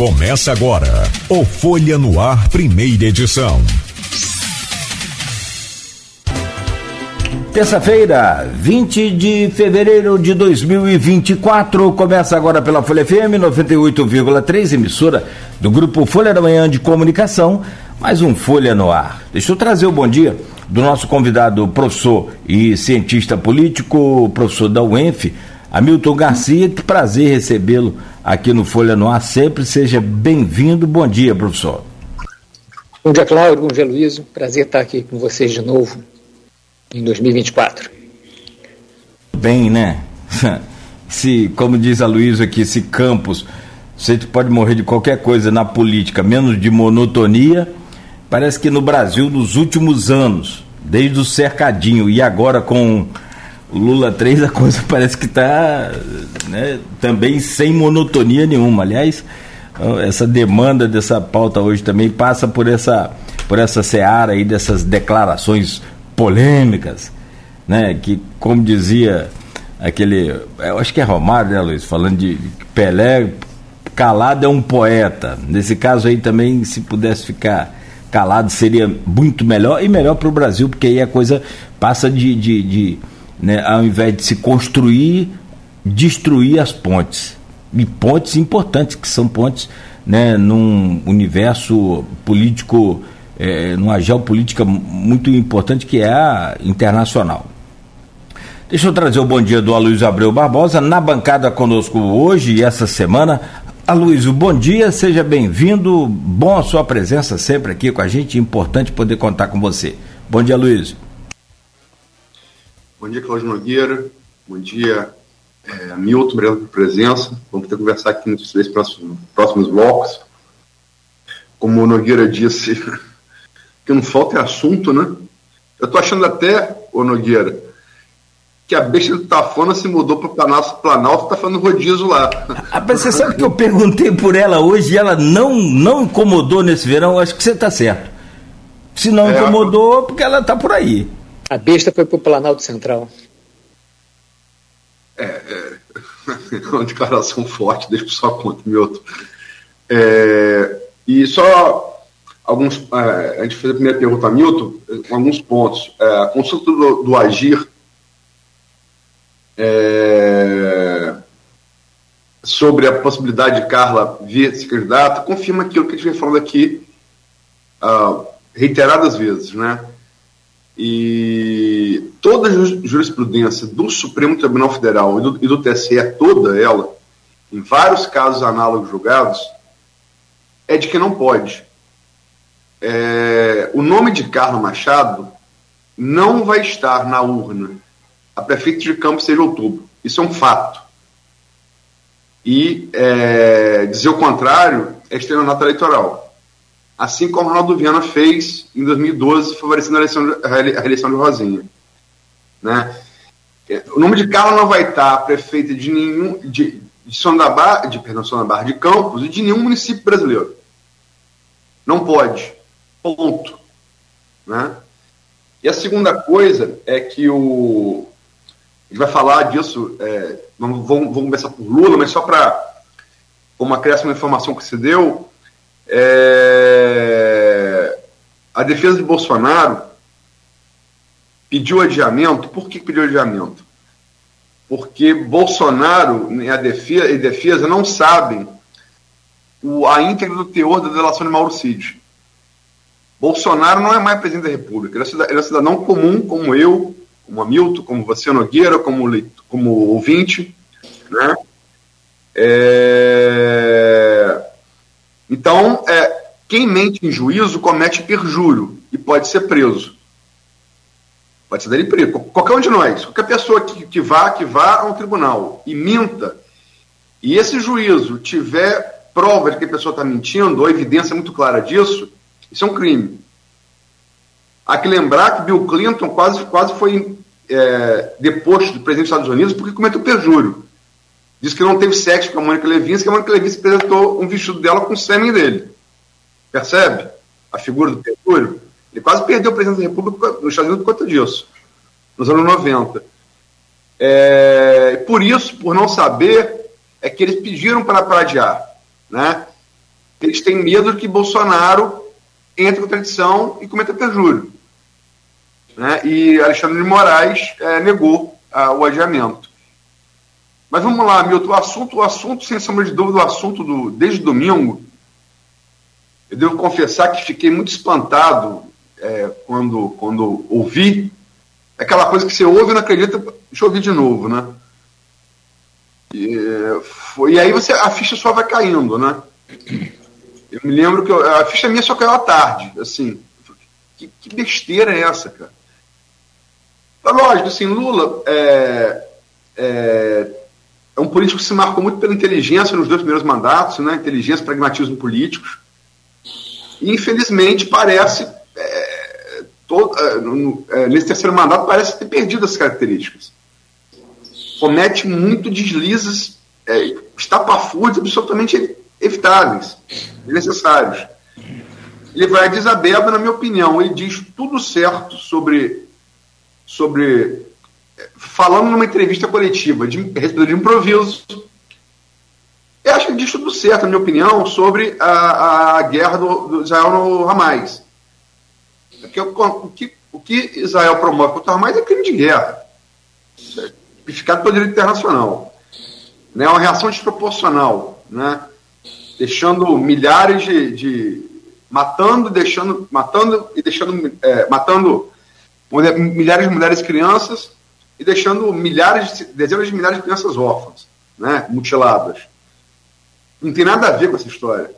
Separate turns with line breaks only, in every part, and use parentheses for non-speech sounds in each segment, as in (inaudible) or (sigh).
Começa agora o Folha no Ar, primeira edição.
Terça-feira, 20 de fevereiro de 2024, começa agora pela Folha FM 98,3, emissora do grupo Folha da Manhã de Comunicação, mais um Folha no Ar. Deixa eu trazer o bom dia do nosso convidado, professor e cientista político, professor da UENF, Hamilton Garcia, que prazer recebê-lo aqui no Folha no Ar. Sempre seja bem-vindo. Bom dia, professor.
Bom dia, Cláudio. Bom dia, Luiz. Prazer estar aqui com vocês de novo em 2024.
Bem, né? (laughs) Se, como diz a Luísa aqui, se Campos, você pode morrer de qualquer coisa na política, menos de monotonia, parece que no Brasil, nos últimos anos, desde o cercadinho e agora com Lula 3 a coisa parece que está né, também sem monotonia nenhuma. Aliás, essa demanda dessa pauta hoje também passa por essa, por essa seara aí dessas declarações polêmicas, né? Que, como dizia aquele, eu acho que é Romário, né, Luiz? Falando de Pelé, calado é um poeta. Nesse caso aí também, se pudesse ficar calado, seria muito melhor e melhor para o Brasil, porque aí a coisa passa de, de, de né, ao invés de se construir, destruir as pontes. E pontes importantes, que são pontes né, num universo político, é, numa geopolítica muito importante que é a internacional. Deixa eu trazer o bom dia do Aloysio Abreu Barbosa, na bancada conosco hoje e essa semana. Aloysio, bom dia, seja bem-vindo, bom a sua presença sempre aqui com a gente, importante poder contar com você. Bom dia, Aloysio.
Bom dia, Cláudio Nogueira. Bom dia, é, Milton, obrigado pela presença. Vamos ter que conversar aqui nos três próximos, próximos blocos. Como o Nogueira disse, (laughs) que não falta é assunto, né? Eu estou achando até, ô Nogueira, que a besta do Tafona se mudou para o Planalto, Planalto está fazendo rodízio lá. (laughs)
Rapaz, você sabe que eu perguntei por ela hoje e ela não, não incomodou nesse verão? Acho que você está certo. Se não é, incomodou, porque ela está por aí.
A besta foi para o Planalto Central.
É, é, (laughs) uma declaração forte, deixa eu só conta, Milton. É, e só alguns. É, a gente fez a primeira pergunta a Milton, alguns pontos. É, a consulta do, do Agir é, sobre a possibilidade de Carla vir se candidata confirma aquilo que a gente vem falando aqui uh, reiteradas vezes, né? E toda a jurisprudência do Supremo Tribunal Federal e do, e do TSE, toda ela, em vários casos análogos julgados, é de que não pode. É, o nome de Carla Machado não vai estar na urna a prefeita de Campos seja outubro. Isso é um fato. E é, dizer o contrário é estelionato eleitoral assim como Ronaldo Viana fez em 2012, favorecendo a eleição, a reeleição de Rosinha. Né? O nome de Carla não vai estar prefeita de nenhum de, de Sondabar, de perdão, Sondabar, de Campos e de nenhum município brasileiro. Não pode. Ponto. Né? E a segunda coisa é que o a gente vai falar disso, é, vamos, vamos, começar por Lula, mas só para uma acréscimo informação que se deu, é... A defesa de Bolsonaro pediu adiamento. Por que pediu adiamento? Porque Bolsonaro e a defesa, e defesa não sabem o, a íntegra do teor da delação de Mauro Cid. Bolsonaro não é mais presidente da República, ele é, cidadão, ele é cidadão comum, como eu, como Hamilton, como você, Nogueira, como, como ouvinte. Né? É... Então, é, quem mente em juízo comete perjúrio e pode ser preso. Pode ser dele preso. Qualquer um de nós, qualquer pessoa que, que vá, que vá a um tribunal e minta, e esse juízo tiver prova de que a pessoa está mentindo, ou evidência muito clara disso, isso é um crime. Há que lembrar que Bill Clinton quase, quase foi é, deposto do presidente dos Estados Unidos porque cometeu perjúrio. Diz que não teve sexo com a Mônica Levinsky, a Mônica Levinsky apresentou um vestido dela com o sêmen dele. Percebe? A figura do Petúlio. Ele quase perdeu o presidente da República dos Estados Unidos por conta disso, nos anos 90. É, por isso, por não saber, é que eles pediram para adiar. Né? eles têm medo que Bolsonaro entre em contradição e cometa perjúrio. Né? E Alexandre de Moraes é, negou ah, o adiamento. Mas vamos lá, Milton, o assunto, o assunto, sem sombra de dúvida, o assunto do, desde domingo, eu devo confessar que fiquei muito espantado é, quando, quando ouvi aquela coisa que você ouve e não acredita, deixa eu ouvir de novo, né? E, foi, e aí você, a ficha só vai caindo, né? Eu me lembro que eu, a ficha minha só caiu à tarde, assim. Que, que besteira é essa, cara? Mas, lógico, assim, Lula é, é, é, um político que se marcou muito pela inteligência nos dois primeiros mandatos, né? Inteligência pragmatismo políticos. E, infelizmente, parece é, todo, é, é, nesse terceiro mandato parece ter perdido as características. Comete muito deslizes é, estapafúrdios absolutamente evitáveis, necessários. Ele vai a na minha opinião, ele diz tudo certo sobre, sobre falando numa entrevista coletiva, de, de improviso, eu acho que diz tudo certo, na minha opinião, sobre a, a guerra do, do Israel no Hamas. Porque o, o, que, o que Israel promove contra o Hamas é crime de guerra, tipificado pelo direito internacional. Né, é uma reação desproporcional, né, deixando milhares de, de matando, deixando, matando e deixando, é, matando milhares de mulheres e crianças e deixando milhares, dezenas de milhares de crianças órfãs, né, mutiladas. Não tem nada a ver com essa história.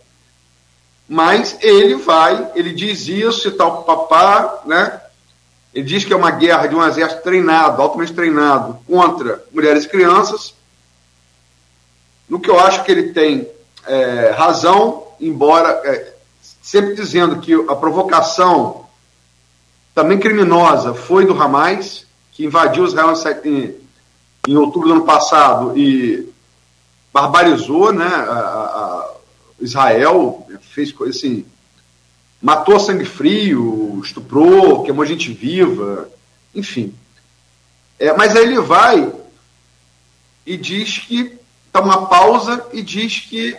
Mas ele vai, ele diz isso e tal, papá, né? Ele diz que é uma guerra de um exército treinado, altamente treinado, contra mulheres e crianças. No que eu acho que ele tem é, razão, embora é, sempre dizendo que a provocação também criminosa foi do Hamas, invadiu Israel em, em outubro do ano passado e barbarizou né, a, a Israel, fez coisa assim, matou sangue frio, estuprou, queimou gente viva, enfim. É, mas aí ele vai e diz que dá uma pausa e diz que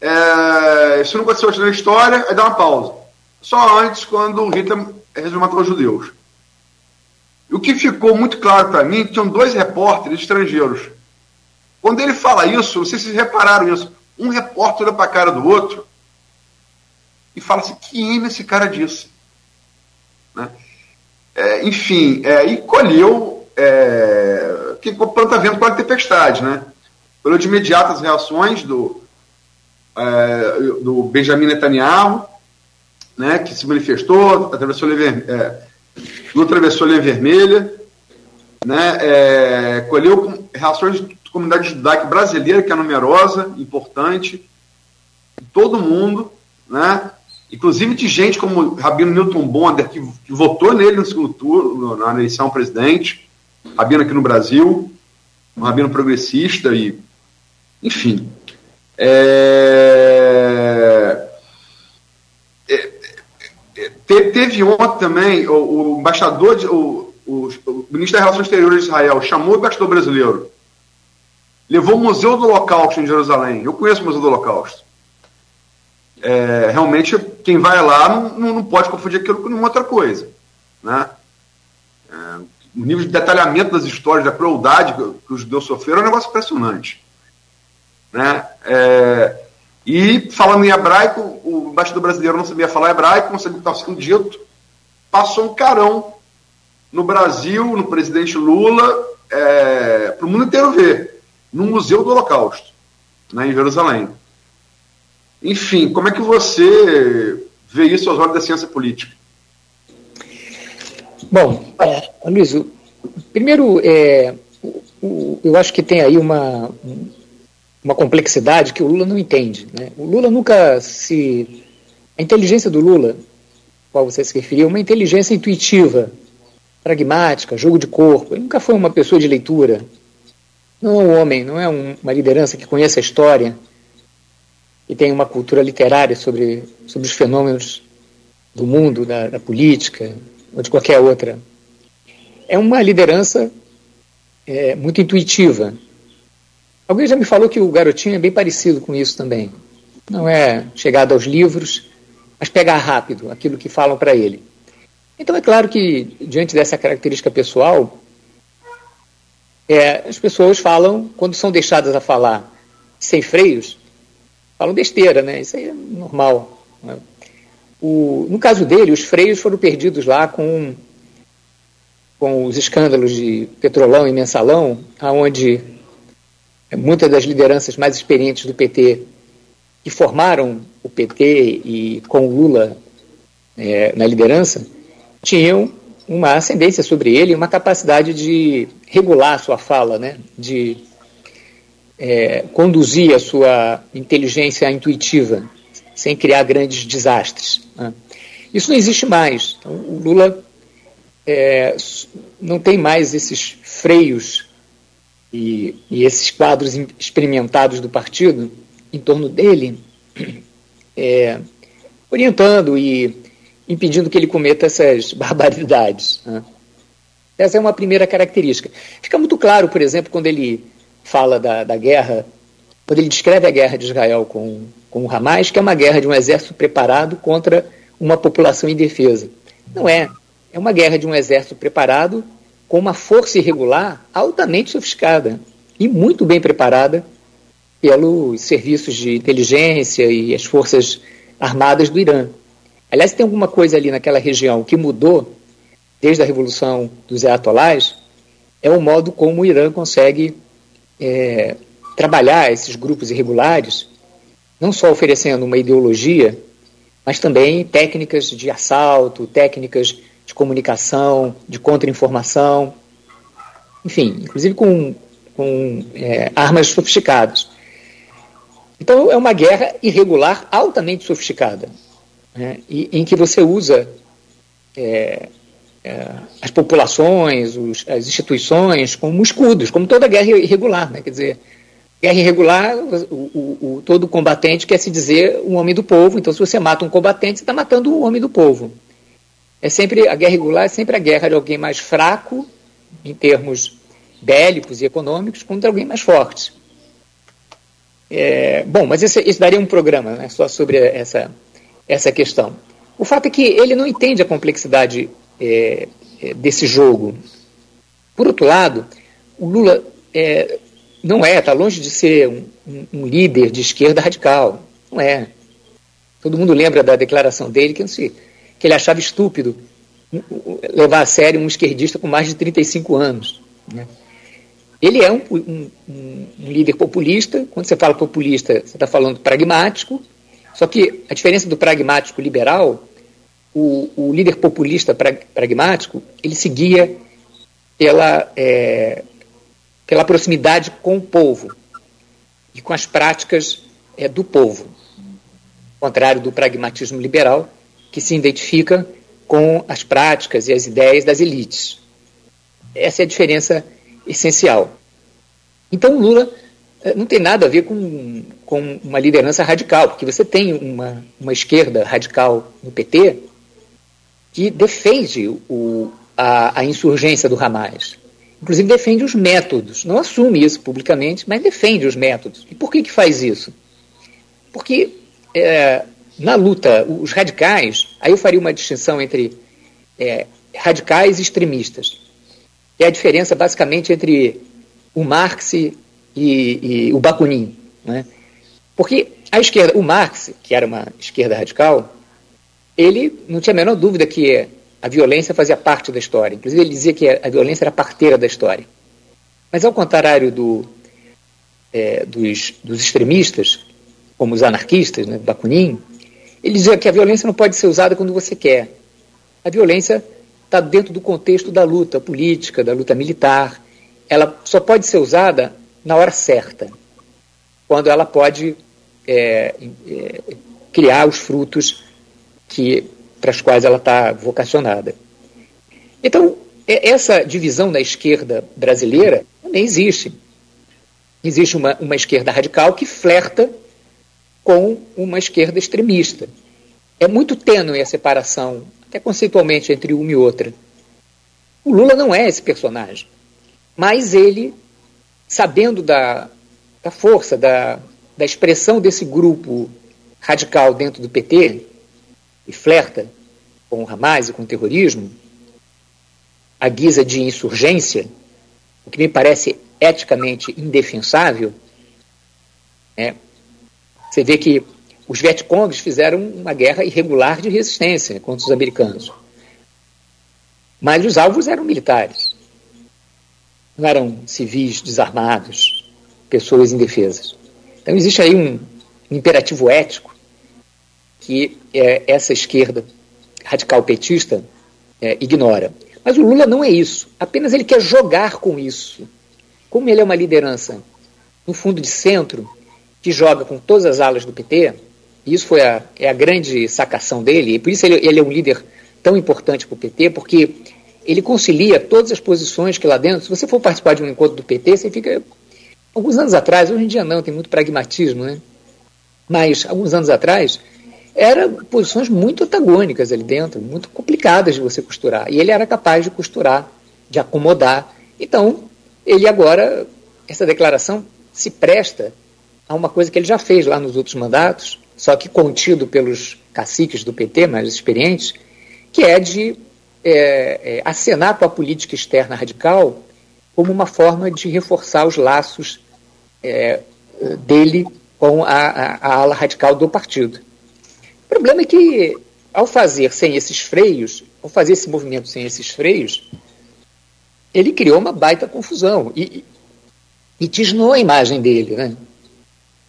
é, isso não aconteceu hoje na história, aí dá uma pausa. Só antes, quando Hitler resolveu matar os judeus. O que ficou muito claro para mim, tinham dois repórteres estrangeiros quando ele fala isso, não sei se vocês repararam isso, um repórter olha para a cara do outro e fala assim: que esse cara disse? Né? É, enfim, é, e colheu é, que planta vento para a tempestade, né? Pelo de imediato as reações do, é, do Benjamin Netanyahu, né, que se manifestou, atravessou a é, atravessou a linha vermelha, né, é, colheu reações comunidade judaica brasileira, que é numerosa, importante, todo mundo, né? inclusive de gente como Rabino Newton Bonder, que, que votou nele no segundo turno, na eleição presidente, Rabino aqui no Brasil, um Rabino progressista, e enfim. É... é, teve ontem também o, o embaixador, de, o, o, o, ministro das Relações Exteriores de Israel chamou o embaixador brasileiro levou o Museu do Holocausto em Jerusalém. Eu conheço o Museu do Holocausto. É, realmente, quem vai lá não, não, pode confundir aquilo com nenhuma outra coisa. Né? É, o nível de detalhamento das histórias, da crueldade que os judeus sofreram é um negócio impressionante. Né? É, e, falando em hebraico, o embaixador brasileiro não sabia falar hebraico, não sabia o que estava sendo dito, passou um carão no Brasil, no presidente Lula, é, para o mundo inteiro ver no Museu do Holocausto, né, em Jerusalém. Enfim, como é que você vê isso aos olhos da ciência política?
Bom, é, Luiz, primeiro, é, eu acho que tem aí uma, uma complexidade que o Lula não entende. Né? O Lula nunca se. A inteligência do Lula, qual você se referiu, é uma inteligência intuitiva, pragmática, jogo de corpo. Ele nunca foi uma pessoa de leitura, não é um homem, não é um, uma liderança que conhece a história e tem uma cultura literária sobre, sobre os fenômenos do mundo, da, da política ou de qualquer outra. É uma liderança é, muito intuitiva. Alguém já me falou que o garotinho é bem parecido com isso também. não é chegado aos livros, mas pegar rápido aquilo que falam para ele. Então é claro que, diante dessa característica pessoal, é, as pessoas falam, quando são deixadas a falar sem freios, falam besteira, né? Isso aí é normal. Né? O, no caso dele, os freios foram perdidos lá com, com os escândalos de Petrolão e Mensalão, aonde muitas das lideranças mais experientes do PT que formaram o PT e com Lula é, na liderança tinham uma ascendência sobre ele, uma capacidade de regular a sua fala, né? de é, conduzir a sua inteligência intuitiva, sem criar grandes desastres. Né? Isso não existe mais. Então, o Lula é, não tem mais esses freios e, e, esses quadros experimentados do partido em torno dele, (clears throat) é, orientando e impedindo que ele cometa essas (laughs) barbaridades. Né? Essa é uma primeira característica. Fica muito claro, por exemplo, quando ele fala da, da guerra, quando ele descreve a guerra de Israel com, com o Hamas, que é uma guerra de um exército preparado contra uma população indefesa. Não é. É uma guerra de um exército preparado com uma força irregular altamente sofisticada e muito bem preparada pelos serviços de inteligência e as forças armadas do Irã. Aliás, tem alguma coisa ali naquela região que mudou desde a Revolução dos Ayatollahs, é o modo como o Irã consegue é, trabalhar esses grupos irregulares, não só oferecendo uma ideologia, mas também técnicas de assalto, técnicas comunicação, de contra-informação, enfim, inclusive com, com é, armas sofisticadas. Então é uma guerra irregular altamente sofisticada né, e, em que você usa é, é, as populações, os, as instituições como escudos, como toda guerra irregular. Né, quer dizer, guerra irregular, o, o, o, todo combatente quer se dizer um homem do povo, então se você mata um combatente, você está matando um homem do povo. É sempre, a guerra irregular é sempre a guerra de alguém mais fraco, em termos bélicos e econômicos, contra alguém mais forte. É, bom, mas isso, isso daria um programa né, só sobre essa, essa questão. O fato é que ele não entende a complexidade é, é, desse jogo. Por outro lado, o Lula é, não é, está longe de ser um, um, um, líder de esquerda radical. Não é. Todo mundo lembra da declaração dele que, sei, que ele achava estúpido levar a sério um esquerdista com mais de 35 anos. Né? Ele é um, um, um, líder populista. Quando você fala populista, você está falando pragmático, só que a diferença do pragmático liberal, o, o líder populista pragmático, ele seguia pela, é, pela proximidade com o povo e com as práticas é, do povo, ao contrário do pragmatismo liberal, que se identifica com as práticas e as ideias das elites. Essa é a diferença essencial. Então, Lula é, não tem nada a ver com, com uma liderança radical, porque você tem uma, uma esquerda radical no PT que defende o, a, a insurgência do Hamas. Inclusive defende os métodos. Não assume isso publicamente, mas defende os métodos. E por que, que faz isso? Porque é, na luta, os radicais, aí eu faria uma distinção entre é, radicais e extremistas. É a diferença basicamente entre o Marx e, e o Bakunin. Né? Porque a esquerda, o Marx, que era uma esquerda radical, ele não tinha a menor dúvida que a violência fazia parte da história. Inclusive, ele dizia que a violência era parteira da história. Mas, ao contrário do, é, dos, dos, extremistas, como os anarquistas, né, Bakunin, ele dizia que a violência não pode ser usada quando você quer. A violência está dentro do contexto da luta política, da luta militar. Ela só pode ser usada na hora certa, quando ela pode é, é, criar os frutos que para as quais ela está vocacionada. Então, essa divisão da esquerda brasileira nem existe. Existe uma, uma esquerda radical que flerta com uma esquerda extremista. É muito tênue a separação, até conceitualmente, entre uma e outra. O Lula não é esse personagem, mas ele sabendo da, da força, da, da expressão desse grupo radical dentro do PT e flerta com o Hamas e com o terrorismo, à guisa de insurgência, o que me parece eticamente indefensável, é, você vê que os Vietcongs fizeram uma guerra irregular de resistência contra os americanos. Mas os alvos eram militares. Não eram civis desarmados, pessoas indefesas. Então existe aí um, imperativo ético que é, essa esquerda radical petista é, ignora. Mas o Lula não é isso. Apenas ele quer jogar com isso. Como ele é uma liderança, no fundo de centro, que joga com todas as alas do PT, e isso foi a, é a grande sacação dele, e por isso ele, ele é um líder tão importante para o PT, porque ele concilia todas as posições que lá dentro, se você for participar de um encontro do PT, você fica. Alguns anos atrás, hoje em dia não, tem muito pragmatismo, né? Mas alguns anos atrás, eram posições muito antagônicas ali dentro, muito complicadas de você costurar. E ele era capaz de costurar, de acomodar. Então, ele agora, essa declaração se presta a uma coisa que ele já fez lá nos outros mandatos, só que contido pelos caciques do PT mais experientes, que é de é, é, acenar com a política externa radical como uma forma de reforçar os laços é, dele com a, a, a ala radical do partido. O problema é que, ao fazer sem esses freios, ao fazer esse movimento sem esses freios, ele criou uma baita confusão e, e tisnou a imagem dele, né?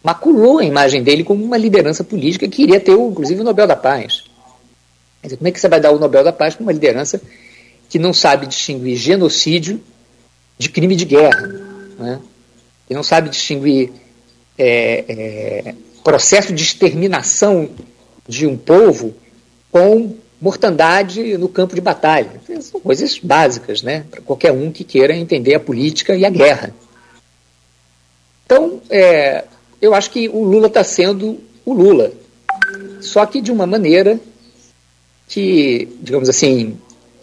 Maculou a imagem dele como uma liderança política que iria ter, inclusive, o Nobel da Paz. Como é que você vai dar o Nobel da Paz para uma liderança que não sabe distinguir genocídio de crime de guerra, né? que não sabe distinguir é, é, processo de exterminação de um povo com mortandade no campo de batalha. São coisas básicas, né? Para qualquer um que queira entender a política e a guerra. Então, é, eu acho que o Lula está sendo o Lula, só que de uma maneira que, digamos assim,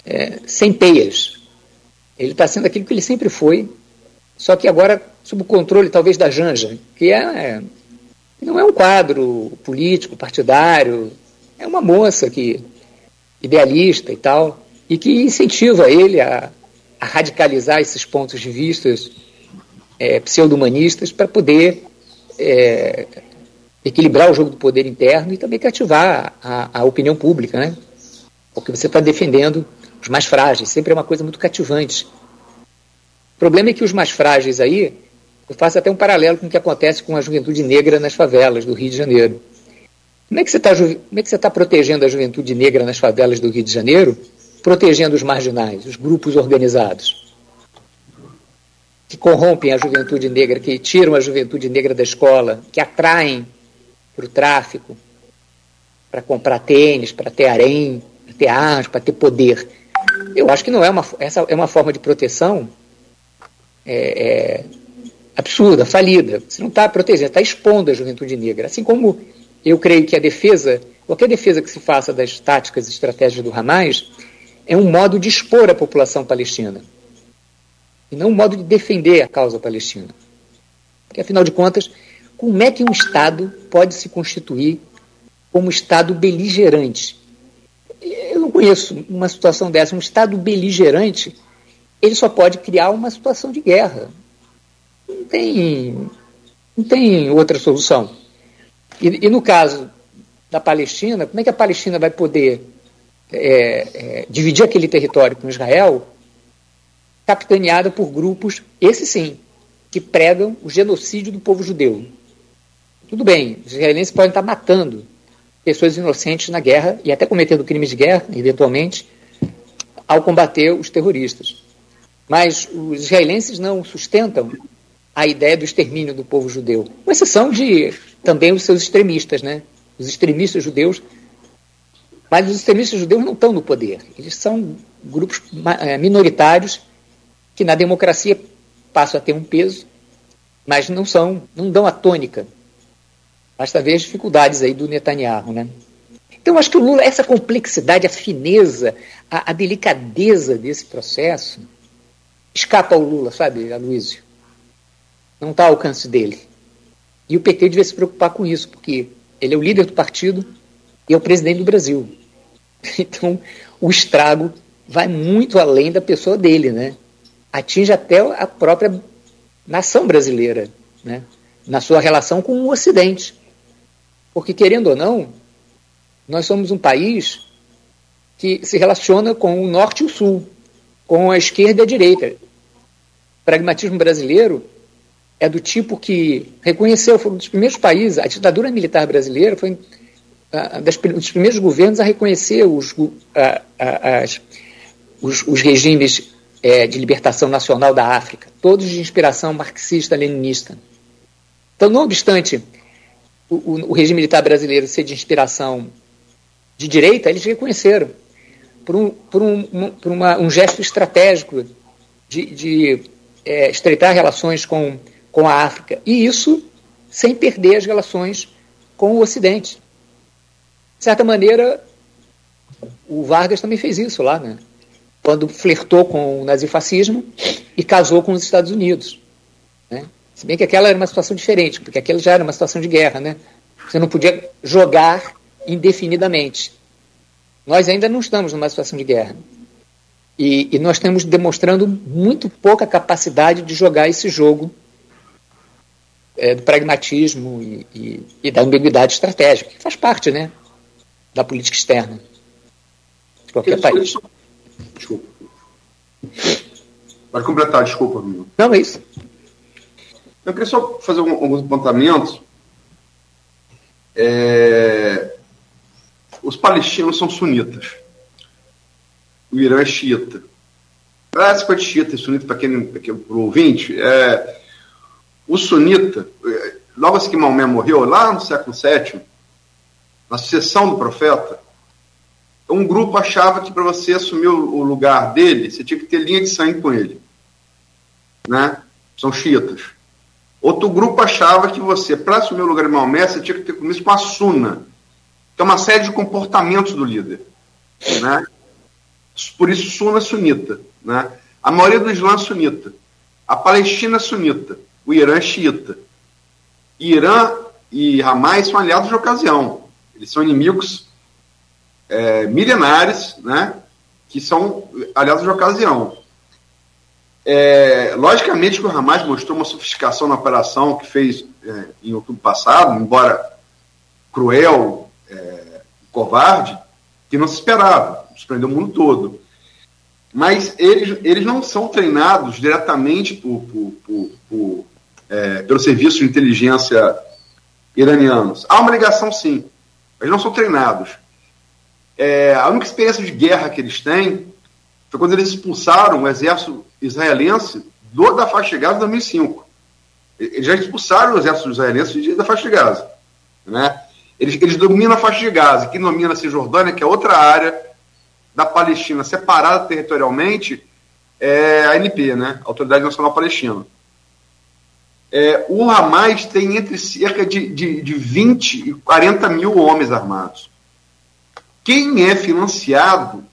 é, sem peias. Ele está sendo aquilo que ele sempre foi, só que agora sob o controle talvez da Janja, que é, é não é um quadro político, partidário, é uma moça que idealista e tal, e que incentiva ele a, a radicalizar esses pontos de vista é, pseudo-humanistas para poder é, equilibrar o jogo do poder interno e também cativar a, a opinião pública, né? Porque você está defendendo os mais frágeis, sempre é uma coisa muito cativante. O problema é que os mais frágeis aí eu faço até um paralelo com o que acontece com a juventude negra nas favelas do Rio de Janeiro. Como é que você está é tá protegendo a juventude negra nas favelas do Rio de Janeiro? Protegendo os marginais, os grupos organizados, que corrompem a juventude negra, que tiram a juventude negra da escola, que atraem para o tráfico, para comprar tênis, para ter harém, para ter armas, para ter poder. Eu acho que não é uma, essa é uma forma de proteção é, é, absurda, falida. Você não está protegendo, está expondo a juventude negra. Assim como eu creio que a defesa, qualquer defesa que se faça das táticas e estratégias do Hamas, é um modo de expor a população palestina. E não um modo de defender a causa palestina. Porque, afinal de contas, como é que um Estado pode se constituir como Estado beligerante? Eu não conheço uma situação dessa. Um Estado beligerante, ele só pode criar uma situação de guerra não tem, não tem outra solução. E, e, no caso da Palestina, como é que a Palestina vai poder é, é, dividir aquele território com Israel, capitaneada por grupos, esse sim, que pregam o genocídio do povo judeu? Tudo bem, os israelenses podem estar matando pessoas inocentes na guerra e até cometendo crimes de guerra, eventualmente, ao combater os terroristas. Mas os israelenses não sustentam a ideia do extermínio do povo judeu, com exceção de também os seus extremistas, né? Os extremistas judeus, mas os extremistas judeus não estão no poder. Eles são grupos é, minoritários que na democracia passam a ter um peso, mas não são, não dão a tônica. Basta ver as dificuldades aí do Netanyahu, né? Então, acho que o Lula, essa complexidade, a fineza, a, a delicadeza desse processo, escapa ao Lula, sabe, Aloysio? não está ao alcance dele. E o PT devia se preocupar com isso, porque ele é o líder do partido e é o presidente do Brasil. (laughs) Então, o estrago vai muito além da pessoa dele, né? Atinge até a própria nação brasileira, né? Na sua relação com o Ocidente. Porque, querendo ou não, nós somos um país que se relaciona com o norte e o sul, com a esquerda e a direita. O pragmatismo brasileiro é do tipo que reconheceu, foi um dos primeiros países, a ditadura militar brasileira foi um dos primeiros governos a reconhecer os, a, a, as, os, os regimes é, de libertação nacional da África, todos de inspiração marxista-leninista. Então, não obstante o, o, regime militar brasileiro ser de inspiração de direita, eles reconheceram por um, por um por uma, um gesto estratégico de, de é, estreitar relações com, com a África. E isso sem perder as relações com o Ocidente. De certa maneira, o Vargas também fez isso lá, né? Quando flertou com o nazifascismo e casou com os Estados Unidos. Né? Se bem que aquela era uma situação diferente, porque aquela já era uma situação de guerra. Né? Você não podia jogar indefinidamente. Nós ainda não estamos numa situação de guerra. E, e nós estamos demonstrando muito pouca capacidade de jogar esse jogo é, do pragmatismo e, e, e, da ambiguidade estratégica, que faz parte né, da política externa de qualquer país.
Desculpa. Pode completar, desculpa, amigo.
Não, é isso.
Eu queria só fazer um, alguns apontamentos. É... Os palestinos são sunitas. O Irã é xiita. Essa coisa de xiita e sunita, para quem, para o ouvinte, é... o sunita, é, logo assim que Maomé morreu, lá no século VII, na sucessão do profeta, um grupo achava que para você assumir o lugar dele, você tinha que ter linha de sangue com ele. Né? São xiitas. Outro grupo achava que você, para assumir o lugar de Maomé, você tinha que ter compromisso com a Suna, que é uma série de comportamentos do líder. Né? Por isso, Suna sunita. Né? A maioria do Islã é sunita. A Palestina é sunita. O Irã é xiita. Irã e Hamas são aliados de ocasião. Eles são inimigos é, milenares, né, que são aliados de ocasião. É, logicamente que o Hamas mostrou uma sofisticação na operação que fez é, em outubro passado, embora cruel, é, covarde, que não se esperava, surpreendeu o mundo todo. Mas eles, eles não são treinados diretamente por, por, por, por é, pelo serviço de inteligência iranianos. Há uma ligação, sim. Eles não são treinados. É, a única experiência de guerra que eles têm foi quando eles expulsaram o exército israelense do, da faixa de Gaza em 2005. Eles já expulsaram o exército israelense da faixa de Gaza. Né? Eles, eles dominam a faixa de Gaza, que domina a Cisjordânia, que é outra área da Palestina separada territorialmente, é a ANP, né? Autoridade Nacional Palestina. É, o Hamas tem entre cerca de, de, de 20 e 40 mil homens armados. Quem é financiado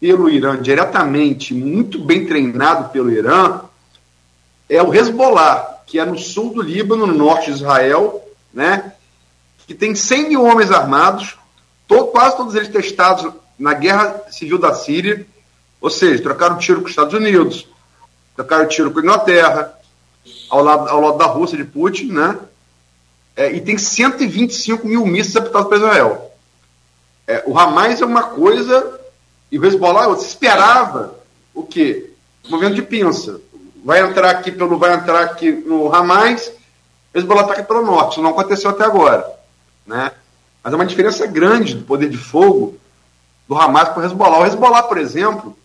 pelo Irã diretamente, muito bem treinado pelo Irã, é o Hezbollah, que é no sul do Líbano, no norte de Israel, né, que tem 100 mil homens armados, todo, quase todos eles testados na guerra civil da Síria, ou seja, trocaram tiro com os Estados Unidos, trocaram tiro com a Inglaterra, ao lado, ao lado da Rússia de Putin, né? É, e tem 125 mil mísseis apontados para Israel. É, o Hamas é uma coisa e o Hezbollah é outra. Se esperava o quê? Movimento de pinça. Vai entrar aqui pelo, vai entrar aqui no Hamas, o Hezbollah ataca pelo norte. Isso não aconteceu até agora, né? Mas é uma diferença grande do poder de fogo do Hamas para o Hezbollah. O Hezbollah, por exemplo,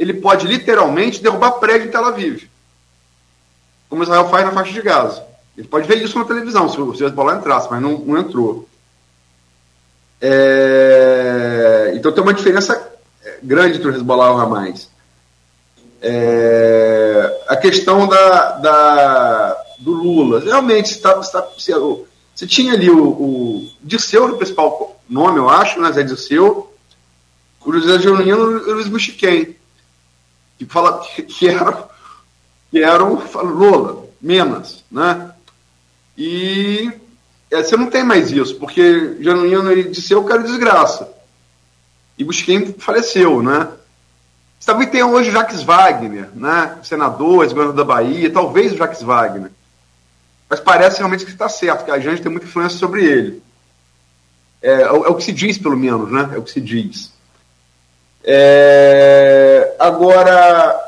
ele pode literalmente derrubar prédio em Tel Aviv, como Israel faz na faixa de Gaza. Ele pode ver isso na televisão, se o Hezbollah entrasse, mas não, não entrou. É, então tem uma diferença é, grande entre o Hezbollah e o Hamas. É, a questão da, da, do Lula, realmente está, está, você tinha ali o, o Dirceu, o principal nome, eu acho, né, Zé Dirceu, o José Georgino e o Luiz Buxiquem, que, fala, que, eram, que eram Lula, Menas, né? E é, você não tem mais isso, porque Januino ele disse eu quero desgraça. E Busquem faleceu, né? Você também tem hoje o Jacques Wagner, né? Senador, ex-governador da Bahia, talvez o Jacques Wagner. Mas parece realmente que está certo, que a gente tem muita influência sobre ele. É, é, o que se diz, pelo menos, né? É o que se diz. É, agora,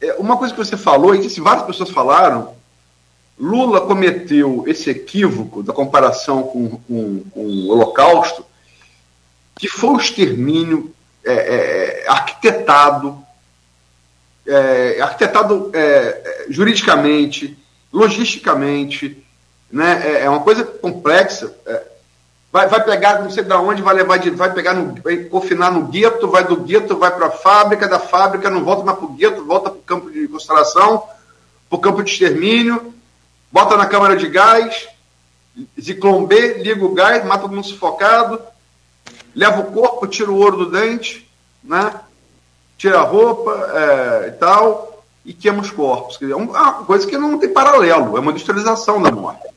é, uma coisa que você falou, e que várias pessoas falaram, Lula cometeu esse equívoco da comparação com, com, com o Holocausto, que foi o extermínio é, é, arquitetado, é, arquitetado é, juridicamente, logisticamente, né? É, é, uma coisa complexa. vai, vai pegar não sei de onde, vai levar de, vai pegar no, vai confinar no gueto, vai do gueto, vai para a fábrica, da fábrica não volta mais para o gueto, volta para o campo de concentração, para o campo de extermínio, bota na câmara de gás, Ziclone B, liga o gás, mata todo mundo sufocado, leva o corpo, tira o ouro do dente, né? tira a roupa é, e tal, e queima os corpos. É uma coisa que não tem paralelo, é uma industrialização da morte.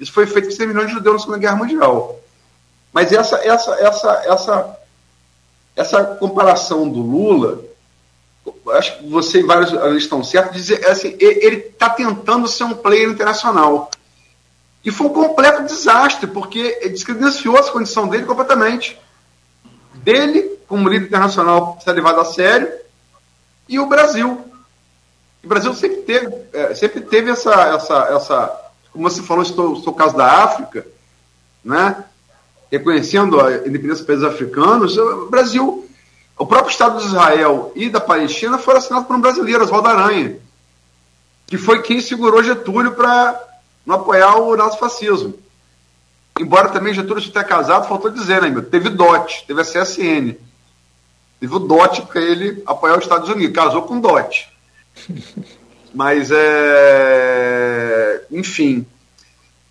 Isso foi feito com 100 milhões de judeus na Segunda Guerra Mundial. Mas essa, essa, essa, essa, essa comparação do Lula, acho que você e vários estão certos, dizer assim, ele está tentando ser um player internacional. E foi um completo desastre, porque descredenciou a condição dele completamente dele, como líder internacional, ser levado a sério, e o Brasil. O Brasil sempre teve, é, sempre teve essa, essa, essa, como você falou, estou, estou o caso da África, né? reconhecendo a independência dos países africanos, o Brasil, o próprio Estado de Israel e da Palestina foram assinados por um brasileiro, Oswaldo Aranha, que foi quem segurou Getúlio para não apoiar o nazifascismo. Embora também Getúlio esteja casado, faltou dizer, né, meu? Teve DOT, teve a CSN. Teve o DOT para ele apoiar os Estados Unidos. Casou com DOT. (laughs) Mas é. Enfim.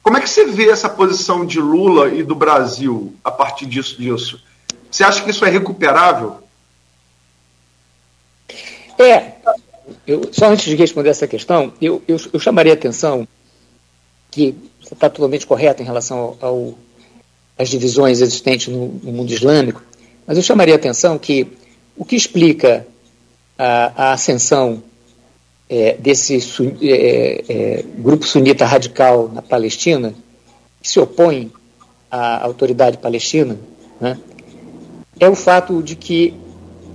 Como é que você vê essa posição de Lula e do Brasil a partir disso? disso? Você acha que isso é recuperável?
É. Eu, só antes de responder essa questão, eu, eu, eu chamaria a atenção que está totalmente correto em relação ao, ao, às divisões existentes no, no, mundo islâmico, mas eu chamaria a atenção que o que explica a, a ascensão é, desse é, é, grupo sunita radical na Palestina, que se opõe à autoridade palestina, né, é o fato de que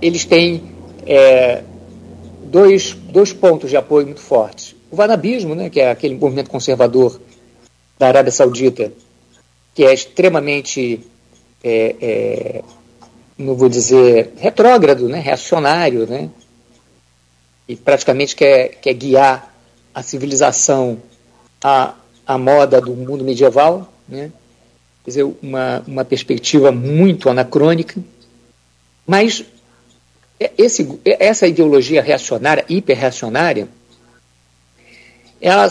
eles têm é, dois, dois pontos de apoio muito fortes. O vanabismo, né, que é aquele movimento conservador da Arábia Saudita, que é extremamente, é, é, não vou dizer retrógrado, né, reacionário, né, e praticamente quer, quer guiar a civilização à, à moda do mundo medieval, né, quer dizer, uma, uma perspectiva muito anacrônica, mas esse, essa ideologia reacionária, hiperreacionária, ela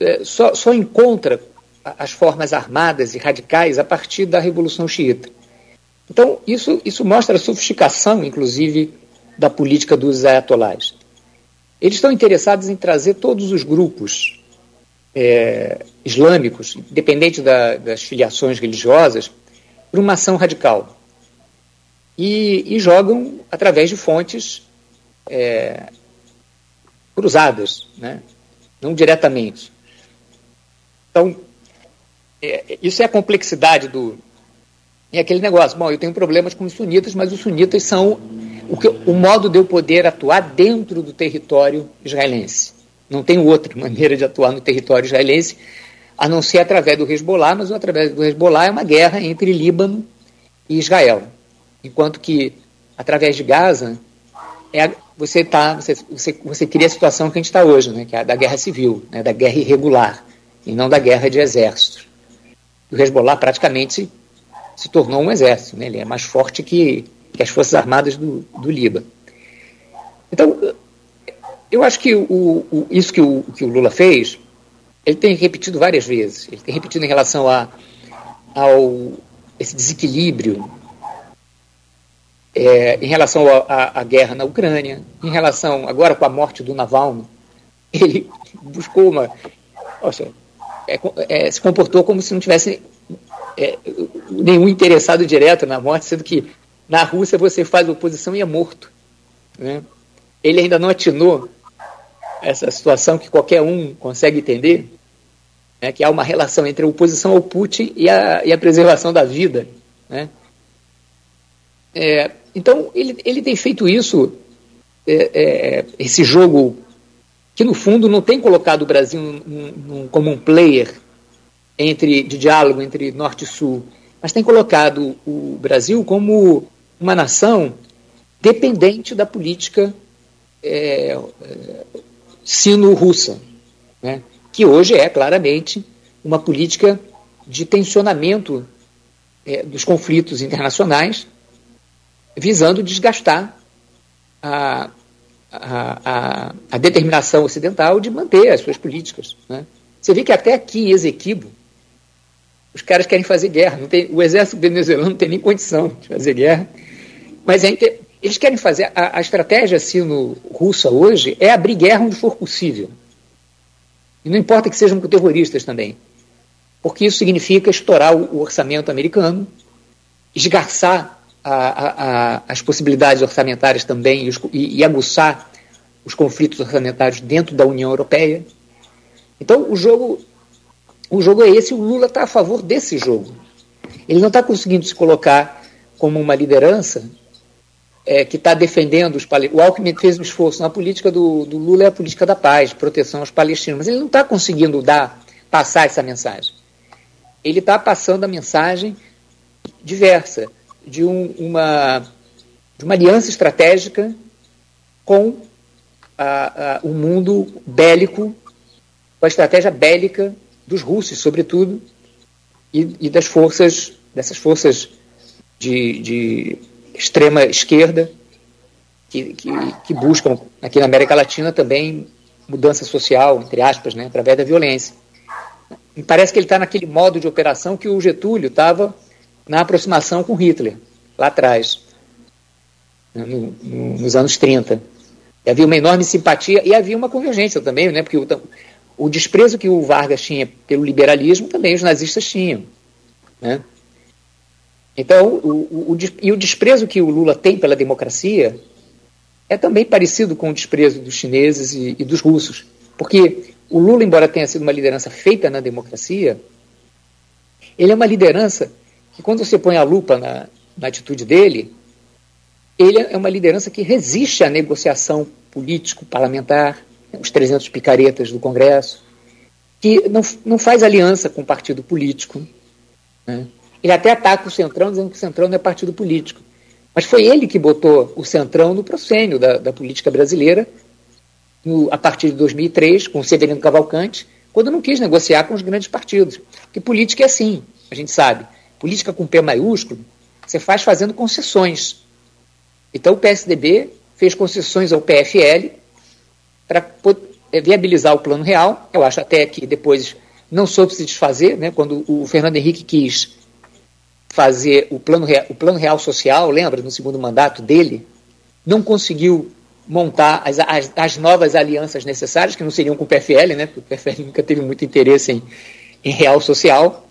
é, só, só encontra as formas armadas e radicais a partir da Revolução Xiita. Então, isso, isso mostra a sofisticação, inclusive, da política dos ayatolás. Eles estão interessados em trazer todos os grupos é, islâmicos, independente da, das filiações religiosas, para uma ação radical. E, e jogam através de fontes é, cruzadas, né? não diretamente. Então, é, isso é a complexidade do. É aquele negócio. Bom, eu tenho problemas com os sunitas, mas os sunitas são o, que, o modo de eu poder atuar dentro do território israelense. Não tem outra (laughs) maneira de atuar no território israelense, a não ser através do Hezbollah, mas através do Hezbollah é uma guerra entre Líbano e Israel. Enquanto que, através de Gaza, é, você, tá, você, você, você cria a situação que a gente está hoje, né, que é a da guerra civil, né, da guerra irregular, e não da guerra de exércitos o Hezbollah praticamente se tornou um exército, né? ele é mais forte que, que as Forças Armadas do, do Líbano. Então, eu acho que o, o, isso que o, que o Lula fez, ele tem repetido várias vezes. Ele tem repetido em relação a, ao esse desequilíbrio é, em relação à guerra na Ucrânia, em relação agora com a morte do Navalny, (laughs) ele buscou uma, é, é, se comportou como se não tivesse é, nenhum interessado direto na morte, sendo que na Rússia você faz oposição e é morto. Né? Ele ainda não atinou essa situação que qualquer um consegue entender, né, que há uma relação entre a oposição ao Putin e a, e a preservação da vida. Né? É, então, ele, ele tem feito isso, é, é, esse jogo que, no fundo, não tem colocado o Brasil num, num, como um player entre, de diálogo entre Norte e Sul, mas tem colocado o Brasil como uma nação dependente da política é, é sino-russa, né? que hoje é claramente uma política de tensionamento é, dos conflitos internacionais, visando desgastar a, a, a, a, determinação ocidental de manter as suas políticas. Né? Você vê que até aqui em Esequibo, os caras querem fazer guerra. Tem, o exército venezuelano não tem nem condição de fazer guerra. Mas é, eles querem fazer. A, a estratégia sino-russa hoje é abrir guerra onde for possível. E não importa que sejam com terroristas também. Porque isso significa estourar o, o orçamento americano, esgarçar a, a, as possibilidades orçamentárias também e, e aguçar os conflitos orçamentários dentro da União Europeia. Então, o jogo, o jogo é esse, o Lula está a favor desse jogo. Ele não está conseguindo se colocar como uma liderança é, que está defendendo os palestinos. O Alckmin fez um esforço na política do, do, Lula é a política da paz, proteção aos palestinos, mas ele não está conseguindo dar, passar essa mensagem. Ele está passando a mensagem diversa de, um, uma, de uma aliança estratégica com a, a, o mundo bélico, com a estratégia bélica dos russos, sobretudo, e, e das forças, dessas forças de, de extrema esquerda, que, que, que, buscam aqui na América Latina também mudança social, entre aspas, né, através da violência. Me parece que ele está naquele modo de operação que o Getúlio estava na aproximação com Hitler, lá atrás, né, no, no, nos anos 30. E havia uma enorme simpatia e havia uma convergência também, né, porque o, o desprezo que o Vargas tinha pelo liberalismo também os nazistas tinham. Né? Então, o, o, e o desprezo que o Lula tem pela democracia é também parecido com o desprezo dos chineses e, e dos russos. Porque o Lula, embora tenha sido uma liderança feita na democracia, ele é uma liderança que, quando você põe a lupa na, na atitude dele, ele é uma liderança que resiste à negociação político-parlamentar, os 300 picaretas do Congresso, que não, não faz aliança com o partido político. Né? Ele até ataca o Centrão, dizendo que o Centrão não é partido político. Mas foi ele que botou o Centrão no proscênio da, da política brasileira, no, a partir de 2003, com o Severino Cavalcante, quando não quis negociar com os grandes partidos. Porque política é assim, a gente sabe. Política com P maiúsculo, você faz fazendo concessões. Então o PSDB fez concessões ao PFL para eh, viabilizar o plano real. Eu acho até que depois não soube se desfazer, né, quando o Fernando Henrique quis fazer o plano, real, o plano real social, lembra, no segundo mandato dele, não conseguiu montar as, as, as, novas alianças necessárias, que não seriam com o PFL, né, porque o PFL nunca teve muito interesse em, em real social.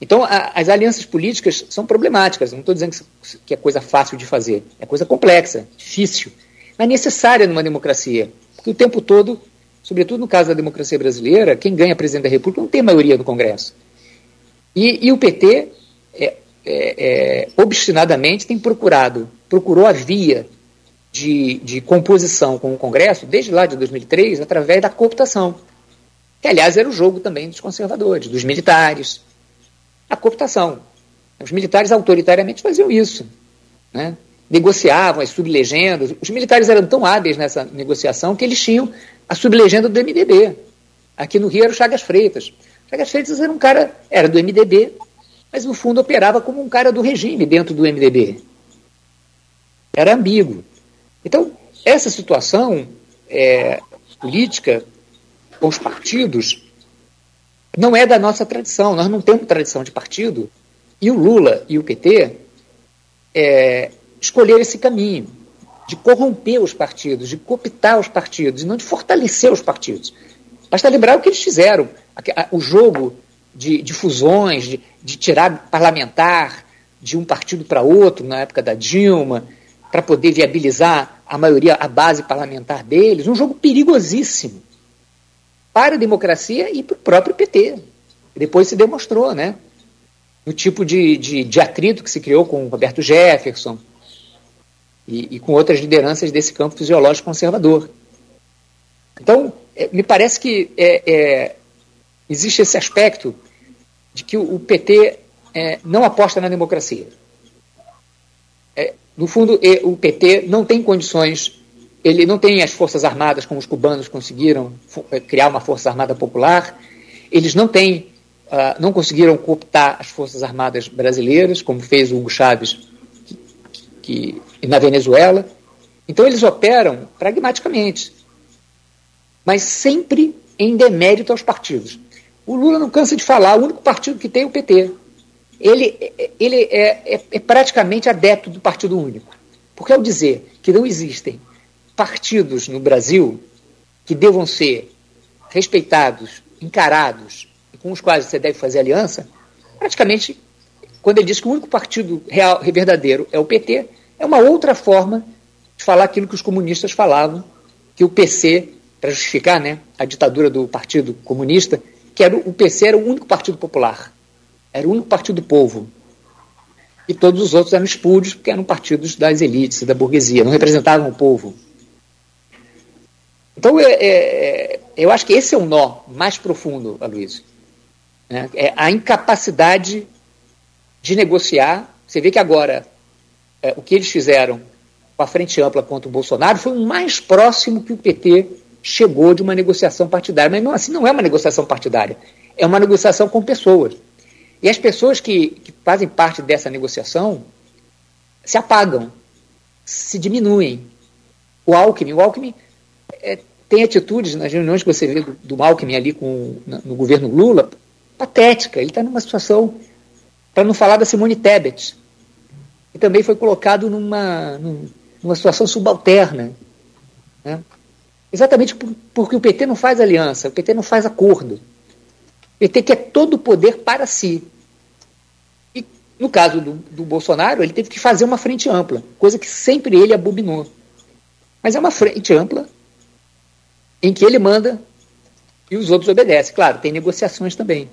Então, a, as alianças políticas são problemáticas, não estou dizendo que, que é coisa fácil de fazer, é coisa complexa, difícil, mas necessária numa democracia, porque o tempo todo, sobretudo no caso da democracia brasileira, quem ganha presidente da República não tem maioria no Congresso. E, e o PT é, é, é, obstinadamente tem procurado, procurou a via de, de composição com o Congresso, desde lá de 2003, através da cooptação. Que, aliás, era o jogo também dos conservadores, dos militares. A cooptação. Os militares autoritariamente faziam isso. Né? Negociavam as sublegendas. Os militares eram tão hábeis nessa negociação que eles tinham a sublegenda do MDB. Aqui no Rio era o Chagas Freitas. Chagas Freitas era um cara, era do MDB, mas no fundo operava como um cara do regime dentro do MDB. Era ambíguo. Então, essa situação é, política com os partidos não é da nossa tradição. Nós não temos tradição de partido. E o Lula e o PT é, escolheram esse caminho de corromper os partidos, de cooptar os partidos, e não de fortalecer os partidos. Basta lembrar o que eles fizeram. O jogo de, de fusões, de, de tirar parlamentar de um partido para outro, na época da Dilma, para poder viabilizar a maioria, a base parlamentar deles, um jogo perigosíssimo para a democracia e para o próprio PT. Depois se demonstrou, né? No tipo de, de, de atrito que se criou com Roberto Jefferson e, e com outras lideranças desse campo fisiológico conservador. Então, é, me parece que é, é, existe esse aspecto de que o, o PT é, não aposta na democracia. É, no fundo, o PT não tem condições, ele não tem as forças armadas como os cubanos conseguiram é, criar uma força armada popular, eles não têm, uh, não conseguiram cooptar as forças armadas brasileiras, como fez o Hugo Chávez que, que, na Venezuela. Então eles operam pragmaticamente, mas sempre em demérito aos partidos. O Lula não cansa de falar, o único partido que tem é o PT ele, ele é, é, é praticamente adepto do partido único. Porque ao dizer que não existem partidos no Brasil que devam ser respeitados, encarados, com os quais você deve fazer aliança, praticamente, quando ele diz que o único partido real e verdadeiro é o PT, é uma outra forma de falar aquilo que os comunistas falavam, que o PC, para justificar né, a ditadura do Partido Comunista, que era, o PC era o único partido popular. Era o único partido do povo. E todos os outros eram espúrios, porque eram partidos das elites, da burguesia, não representavam o povo. Então, é, é, eu acho que esse é o nó mais profundo, Aloysio. Né? É a incapacidade de negociar. Você vê que agora é, o que eles fizeram com a frente ampla contra o Bolsonaro foi o mais próximo que o PT chegou de uma negociação partidária. Mas não, assim não é uma negociação partidária, é uma negociação com pessoas. E as pessoas que, que fazem parte dessa negociação se apagam, se diminuem. O Alckmin, o Alckmin é, tem atitudes nas reuniões que você vê do, do Alckmin ali com, no governo Lula, patética. Ele está numa situação, para não falar da Simone Tebet, que também foi colocado numa, numa situação subalterna. Né? Exatamente porque o PT não faz aliança, o PT não faz acordo. Ele tem que ter todo o poder para si. E no caso do, do Bolsonaro, ele teve que fazer uma frente ampla, coisa que sempre ele abominou. Mas é uma frente ampla em que ele manda e os outros obedecem. Claro, tem negociações também.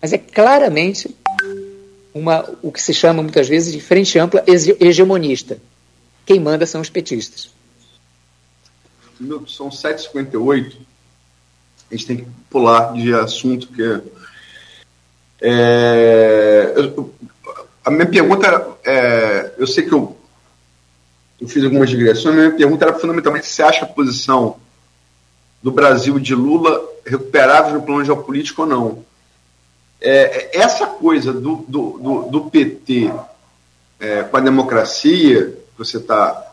Mas é claramente uma, o que se chama muitas vezes de frente ampla hegemonista. Quem manda são os petistas.
São 7h58 a gente tem que pular de assunto, porque. É, eu, a minha pergunta. É, eu sei que eu, eu fiz algumas digressões, a minha pergunta era fundamentalmente se acha a posição do Brasil de Lula recuperável no plano geopolítico ou não. É, essa coisa do, do, do, do PT é, com a democracia, você está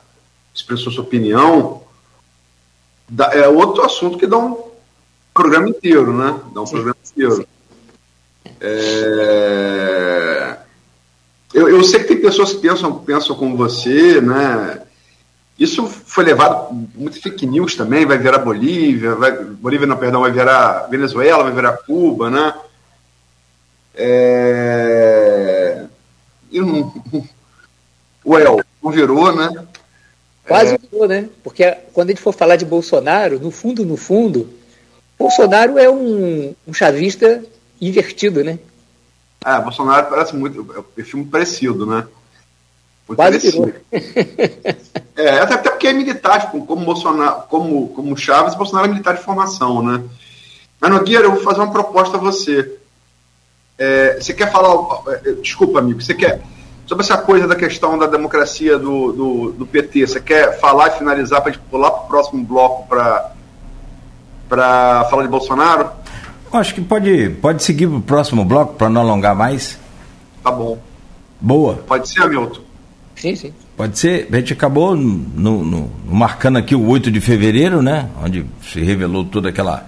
expressou sua opinião, é outro assunto que dá um, programa inteiro, né? Dá um Sim. programa inteiro. É... Eu, eu, sei que tem pessoas que pensam, pensam como você, né? Isso foi levado muito fake news também, vai virar Bolívia, vai, Bolívia não, perdão, vai virar Venezuela, vai virar Cuba, né? É... E não, (laughs) well, não virou, né?
Quase é... virou, né? Porque quando a gente for falar de Bolsonaro, no fundo, no fundo, Bolsonaro é um, um chavista invertido, né?
Ah, Bolsonaro parece muito. É um perfil parecido, né?
Quase parecido. (laughs)
é, até, até porque é militar, como, como Bolsonaro, como, como Chaves, Bolsonaro é militar de formação, né? Mas Nogueira, eu vou fazer uma proposta a você. É, você quer falar. É, desculpa, amigo, você quer. Sobre essa coisa da questão da democracia do, do, do PT, você quer falar e finalizar para a gente pular para o próximo bloco para para falar de Bolsonaro?
Acho que pode, pode seguir para o próximo bloco para não alongar mais.
Tá bom.
Boa.
Pode ser, Hamilton?
Sim, sim.
Pode ser. A gente acabou no, no, marcando aqui o 8 de fevereiro, né? Onde se revelou toda aquela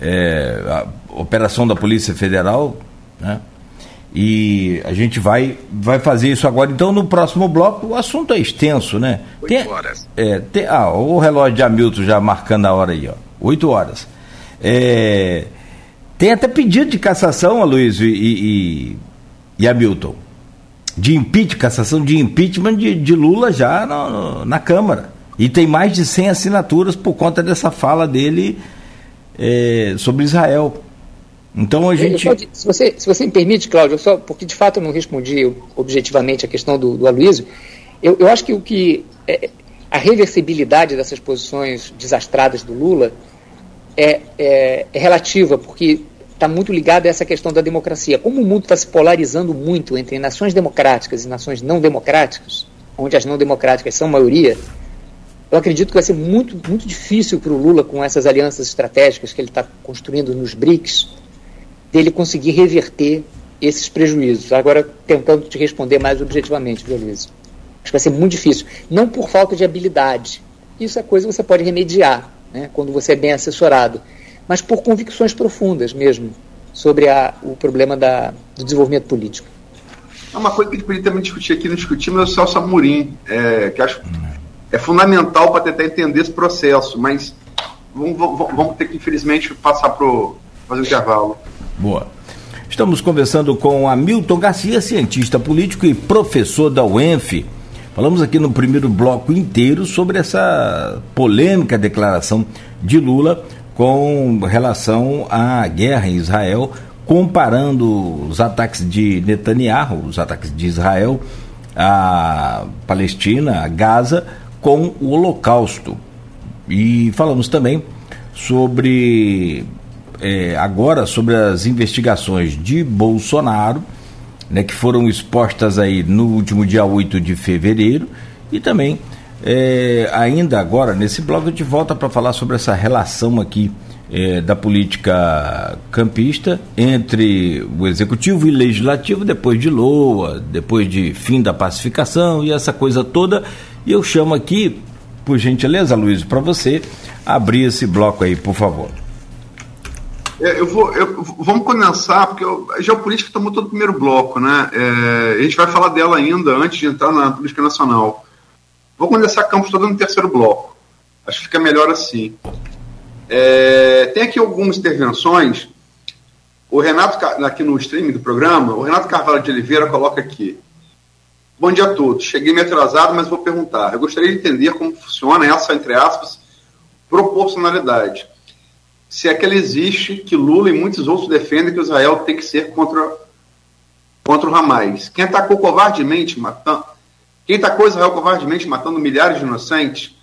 é, operação da Polícia Federal, né? E a gente vai, vai fazer isso agora. Então, no próximo bloco, o assunto é extenso, né?
Oito horas.
É, tem, ah, o relógio de Hamilton já marcando a hora aí, ó. 8 horas. É, tem até pedido de cassação, Aloysio e, e, e Hamilton. De impeachment, cassação de impeachment de, de Lula já no, na Câmara. E tem mais de 100 assinaturas por conta dessa fala dele é, sobre Israel. Então a gente.
Pode, se, você, se você me permite, Cláudio, só, porque de fato eu não respondi objetivamente a questão do, do Aloysio, eu, eu acho que o que. É, a reversibilidade dessas posições desastradas do Lula é, é, é relativa, porque está muito ligada a essa questão da democracia. Como o mundo está se polarizando muito entre nações democráticas e nações não democráticas, onde as não democráticas são maioria, eu acredito que vai ser muito, muito difícil para o Lula, com essas alianças estratégicas que ele está construindo nos BRICS, dele conseguir reverter esses prejuízos. Agora, tentando te responder mais objetivamente, Luiz? Acho que vai ser muito difícil. Não por falta de habilidade. Isso é coisa que você pode remediar, né, quando você é bem assessorado. Mas por convicções profundas mesmo sobre a, o problema da, do desenvolvimento político.
É uma coisa que a gente podia também discutir aqui, não discutimos, é o Celso Amorim, é, que acho é fundamental para tentar entender esse processo, mas vamos, vamos ter que, infelizmente, passar para fazer o intervalo.
Boa. Estamos conversando com Hamilton Garcia, cientista político e professor da UENF. Falamos aqui no primeiro bloco inteiro sobre essa polêmica declaração de Lula com relação à guerra em Israel, comparando os ataques de Netanyahu, os ataques de Israel à Palestina, a Gaza, com o Holocausto. E falamos também sobre é, agora sobre as investigações de Bolsonaro, né, que foram expostas aí no último dia 8 de fevereiro, e também é, ainda agora nesse blog a gente volta para falar sobre essa relação aqui é, da política campista entre o executivo e legislativo depois de Loa, depois de fim da pacificação e essa coisa toda. E eu chamo aqui, por gentileza, Luiz, para você abrir esse bloco aí, por favor.
É, eu vou, eu, vamos condensar, porque a geopolítica tomou todo o primeiro bloco, né? É, a gente vai falar dela ainda antes de entrar na política nacional. Vou condensar Campos todo no terceiro bloco. Acho que fica melhor assim. É, tem aqui algumas intervenções. O Renato, aqui no streaming do programa, o Renato Carvalho de Oliveira coloca aqui. Bom dia a todos. Cheguei meio atrasado, mas vou perguntar. Eu gostaria de entender como funciona essa, entre aspas, proporcionalidade se é que ela existe, que Lula e muitos outros defendem que Israel tem que ser contra, contra o Hamas. Quem atacou covardemente, matando, quem atacou Israel covardemente, matando milhares de inocentes,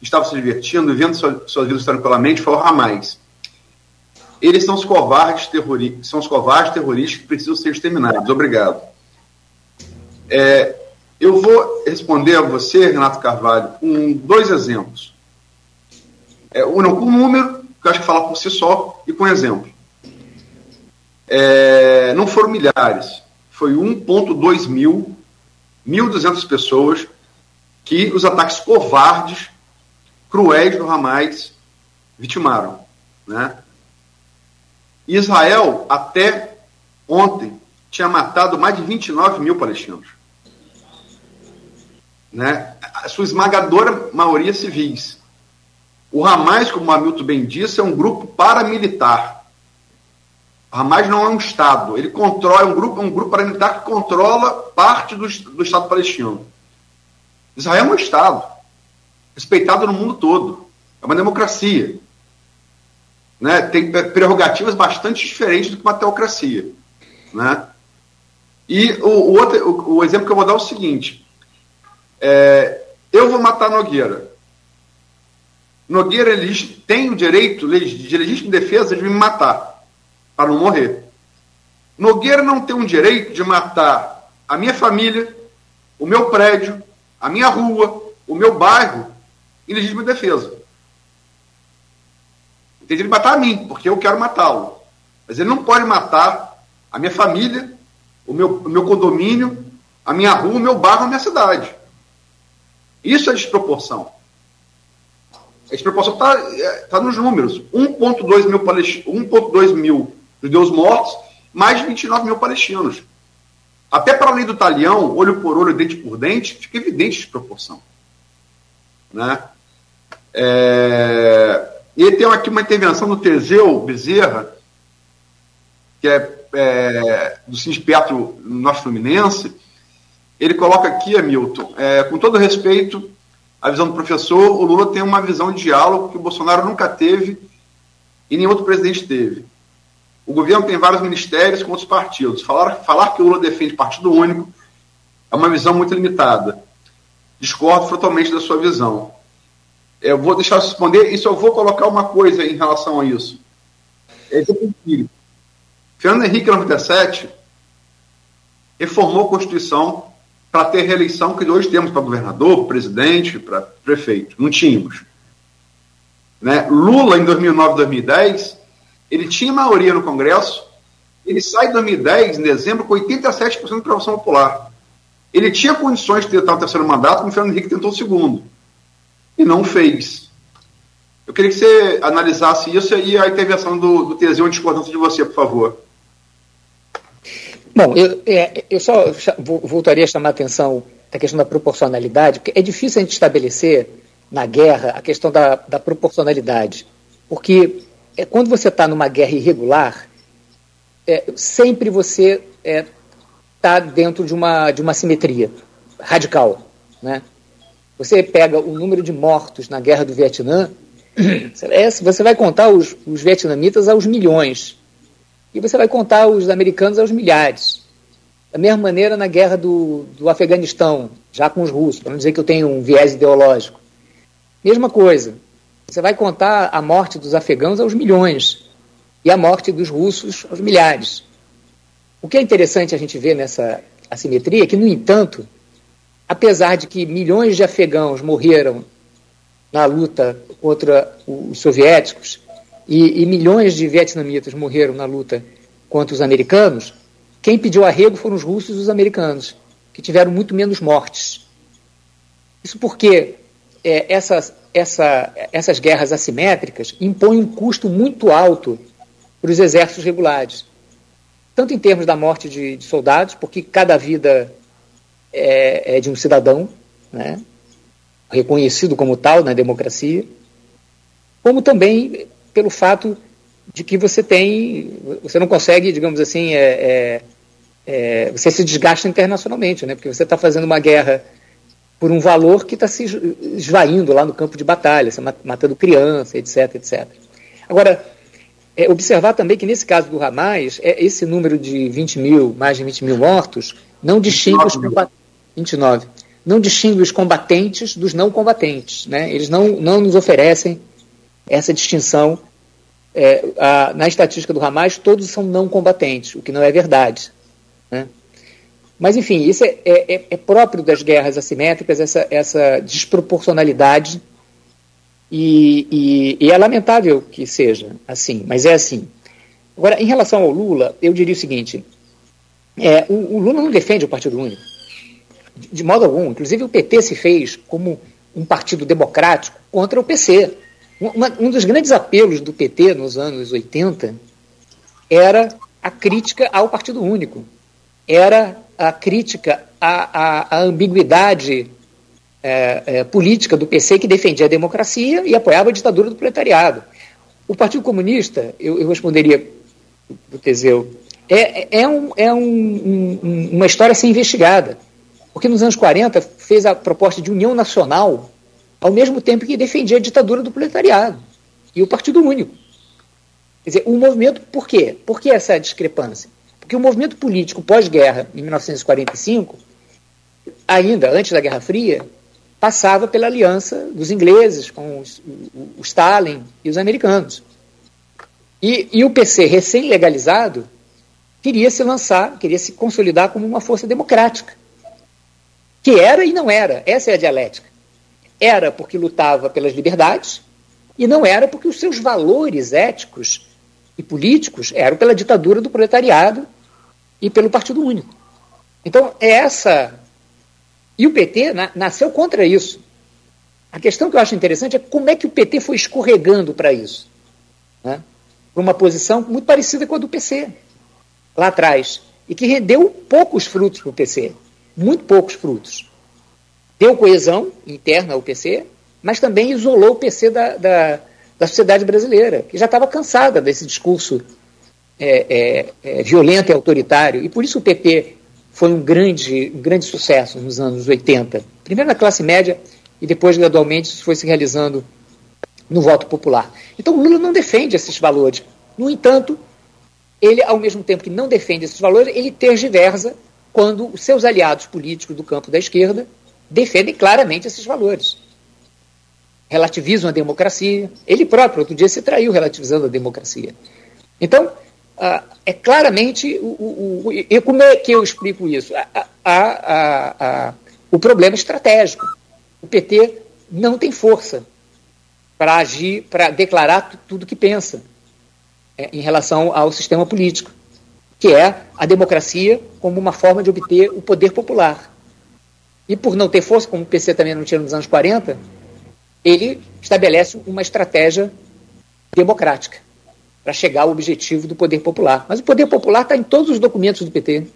estava se divertindo e vendo suas sua vidas tranquilamente, foi o Hamas. Eles são os covardes terroristas, são os covardes terroristas que precisam ser exterminados. Obrigado. É, eu vou responder a você, Renato Carvalho, com dois exemplos. É, um, não, com número que eu acho que fala por si só e com exemplo. É, não foram milhares, foi 1,2 mil, 1.200 pessoas que os ataques covardes, cruéis do Hamas vitimaram. Né? Israel, até ontem, tinha matado mais de 29 mil palestinos. Né? A sua esmagadora maioria civis. O Hamas, como o Hamilton bem disse, é um grupo paramilitar. O Hamas não é um Estado, ele controla, é um grupo, um grupo paramilitar que controla parte do, do Estado palestino. Israel é um Estado, respeitado no mundo todo. É uma democracia. Né? Tem prerrogativas bastante diferentes do que uma teocracia. Né? E o, o outro, o, o, exemplo que eu vou dar é o seguinte: é, eu vou matar Nogueira. Nogueira ele tem o direito de legítima defesa de me matar, para não morrer. Nogueira não tem o direito de matar a minha família, o meu prédio, a minha rua, o meu bairro, em legítima defesa. Ele tem direito de matar a mim, porque eu quero matá-lo. Mas ele não pode matar a minha família, o meu, o meu condomínio, a minha rua, o meu bairro, a minha cidade. Isso é desproporção. A desproporção está é, tá nos números. 1,2 mil, palest... 1,2 mil judeus mortos, mais de 29 mil palestinos. Até para além do talião, olho por olho, dente por dente, fica evidente a desproporção. Né? É... E tem aqui uma intervenção do Teseu Bezerra, que é, é do Sindicato Norte Fluminense. Ele coloca aqui, Hamilton, é, com todo respeito à visão do professor, o Lula tem uma visão de diálogo que o Bolsonaro nunca teve e nenhum outro presidente teve. O governo tem vários ministérios com outros partidos. Falar, falar que o Lula defende partido único é uma visão muito limitada. Discordo totalmente da sua visão. Eu vou deixar responder e só vou colocar uma coisa em relação a isso. É filho. Fernando Henrique, em 97, reformou a Constituição para ter reeleição que hoje temos para governador, presidente, para prefeito. Não tínhamos. Né? Lula, em 2009 2010, ele tinha maioria no Congresso, ele sai em 2010, em dezembro, com 87% de aprovação popular. Ele tinha condições de tentar o terceiro mandato, como o Fernando Henrique tentou o segundo. E não fez. Eu queria que você analisasse isso e a intervenção do, do Teseu discordância de você, por favor.
Bom, eu, é, eu só voltaria a chamar a atenção da questão da proporcionalidade, porque é difícil a gente estabelecer na guerra a questão da, da proporcionalidade. Porque é, quando você está numa guerra irregular, é, sempre você está é, tá dentro de uma, de uma simetria radical. Né? Você pega o número de mortos na guerra do Vietnã, (clears throat) é, você vai contar os, os vietnamitas aos milhões. E você vai contar os americanos aos milhares. Da mesma maneira na guerra do, do Afeganistão, já com os russos, para não dizer que eu tenho um viés ideológico. Mesma coisa. Você vai contar a morte dos afegãos aos milhões e a morte dos russos aos milhares. O que é interessante a gente ver nessa assimetria é que, no entanto, apesar de que milhões de afegãos morreram na luta contra os soviéticos e, e milhões de vietnamitas morreram na luta contra os americanos, quem pediu arrego foram os russos e os americanos, que tiveram muito menos mortes. Isso porque é, essas, essa, essas guerras assimétricas impõem um custo muito alto para os exércitos regulares. Tanto em termos da morte de, de soldados, porque cada vida é, é de um cidadão, né, reconhecido como tal na democracia, como também pelo fato de que você tem, você não consegue, digamos assim, é, é, é, você se desgasta internacionalmente, né? Porque você está fazendo uma guerra por um valor que está se esvaindo lá no campo de batalha, matando criança, etc, etc. Agora, é, observar também que nesse caso do Hamas, é, esse número de 20 mil, mais de 20 mil mortos, não distingue os combatentes. 29. Não distingue os combatentes dos não combatentes. Né? Eles não, não nos oferecem essa distinção. É, a, na estatística do Hamas, todos são não combatentes, o que não é verdade. Né? Mas, enfim, isso é, é, é, próprio das guerras assimétricas, essa, essa desproporcionalidade, e, e, e, é lamentável que seja assim, mas é assim. Agora, em relação ao Lula, eu diria o seguinte: é, o, o Lula não defende o Partido Único, de, de modo algum. Inclusive, o PT se fez como um partido democrático contra o PC. Uma, um dos grandes apelos do PT nos anos 80 era a crítica ao Partido Único, era a crítica à, à, à ambiguidade é, é, política do PC que defendia a democracia e apoiava a ditadura do proletariado. O Partido Comunista, eu, eu responderia do Teseu, é, é, um, é um, um, uma história a ser investigada. Porque nos anos 40 fez a proposta de união nacional ao mesmo tempo que defendia a ditadura do proletariado e o Partido Único. Quer dizer, o movimento, por quê? Por que essa discrepância? Porque o movimento político pós-guerra, em 1945, ainda antes da Guerra Fria, passava pela aliança dos ingleses com os, o, o Stalin e os americanos. E, e o PC, recém-legalizado, queria se lançar, queria se consolidar como uma força democrática. Que era e não era. Essa é a dialética. Era porque lutava pelas liberdades e não era porque os seus valores éticos e políticos eram pela ditadura do proletariado e pelo Partido Único. Então, é essa. E o PT na, nasceu contra isso. A questão que eu acho interessante é como é que o PT foi escorregando para isso. Né? Para uma posição muito parecida com a do PC, lá atrás. E que rendeu poucos frutos para o PC. Muito poucos frutos deu coesão interna ao PC, mas também isolou o PC da, da, da sociedade brasileira, que já estava cansada desse discurso é, é, é, violento e autoritário. E por isso o PP foi um grande, um grande sucesso nos anos 80. Primeiro na classe média e depois, gradualmente, isso foi se realizando no voto popular. Então o Lula não defende esses valores. No entanto, ele, ao mesmo tempo que não defende esses valores, ele tergiversa quando os seus aliados políticos do campo da esquerda defendem claramente esses valores relativizam a democracia. Ele próprio, outro dia, se traiu relativizando a democracia. Então, ah, é claramente. O, o, o, e como é que eu explico isso? A, a, a, o problema estratégico. O PT não tem força para agir, para declarar tudo que pensa é, em relação ao sistema político, que é a democracia como uma forma de obter o poder popular. E por não ter força, como o PC também não tinha nos anos 40, ele estabelece uma estratégia democrática para chegar ao objetivo do poder popular. Mas o poder popular está em todos os documentos do PT.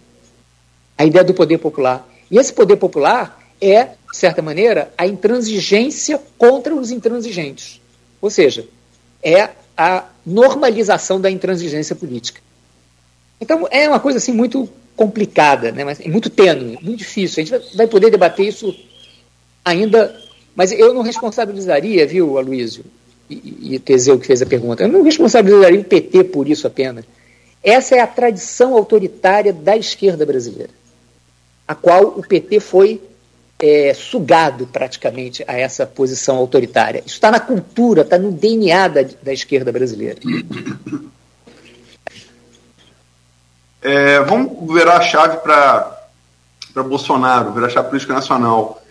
A ideia do poder popular. E esse poder popular é, de certa maneira, a intransigência contra os intransigentes. Ou seja, é a normalização da intransigência política. Então, é uma coisa assim muito complicada, né? Mas muito tênue, muito difícil. A gente vai poder debater isso ainda mas eu não responsabilizaria, viu, Aloysio e, e Teseu que fez a pergunta, eu não responsabilizaria o PT por isso apenas. Essa é a tradição autoritária da esquerda brasileira, a qual o PT foi é, sugado praticamente a essa posição autoritária. Isso está na cultura, está no DNA da, da esquerda brasileira.
É, vamos virar a chave para Bolsonaro, virar a chave política nacional.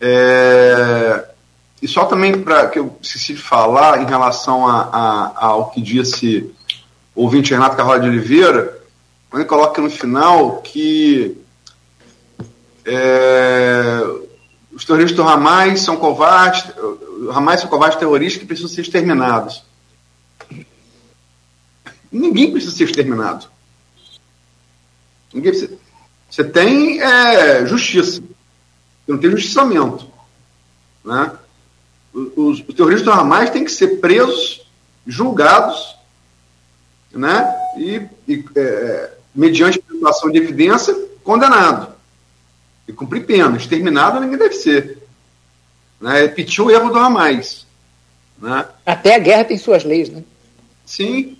É, e só também para que eu esqueci de falar em relação a, a, ao que disse o ouvinte Renato Carvalho de Oliveira, quando ele coloca no final que é, os terroristas do Hamas são covardes, Hamas são covardes terroristas que precisam ser exterminados. Ninguém precisa ser exterminado. Ninguém precisa. Você tem é, justiça não tem justiçamento. Né? Os, os terroristas do Hamas têm que ser presos, julgados, né? e, e é, mediante apresentação de evidência, condenado. E cumprir pena. Exterminado ninguém deve ser. Né? Repetir o erro do Hamas. Né?
Até a guerra tem suas leis, né?
Sim,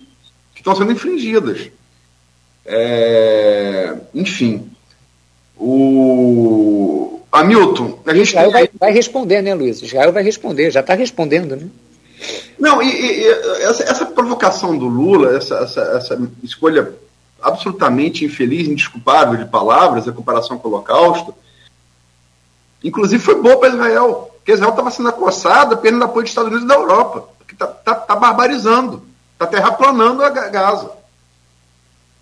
que estão sendo infringidas. É, enfim, o, Hamilton, a gente
Israel vai, vai, responder, né, Luiz? Israel vai responder, já está respondendo, né?
Não, e, e essa, essa, provocação do Lula, essa, essa, essa, escolha absolutamente infeliz, indesculpável de palavras, a comparação com o Holocausto, inclusive foi boa para Israel, porque Israel estava sendo acossada perdendo apoio dos Estados Unidos e da Europa, porque está tá, tá barbarizando, está terraplanando a Gaza.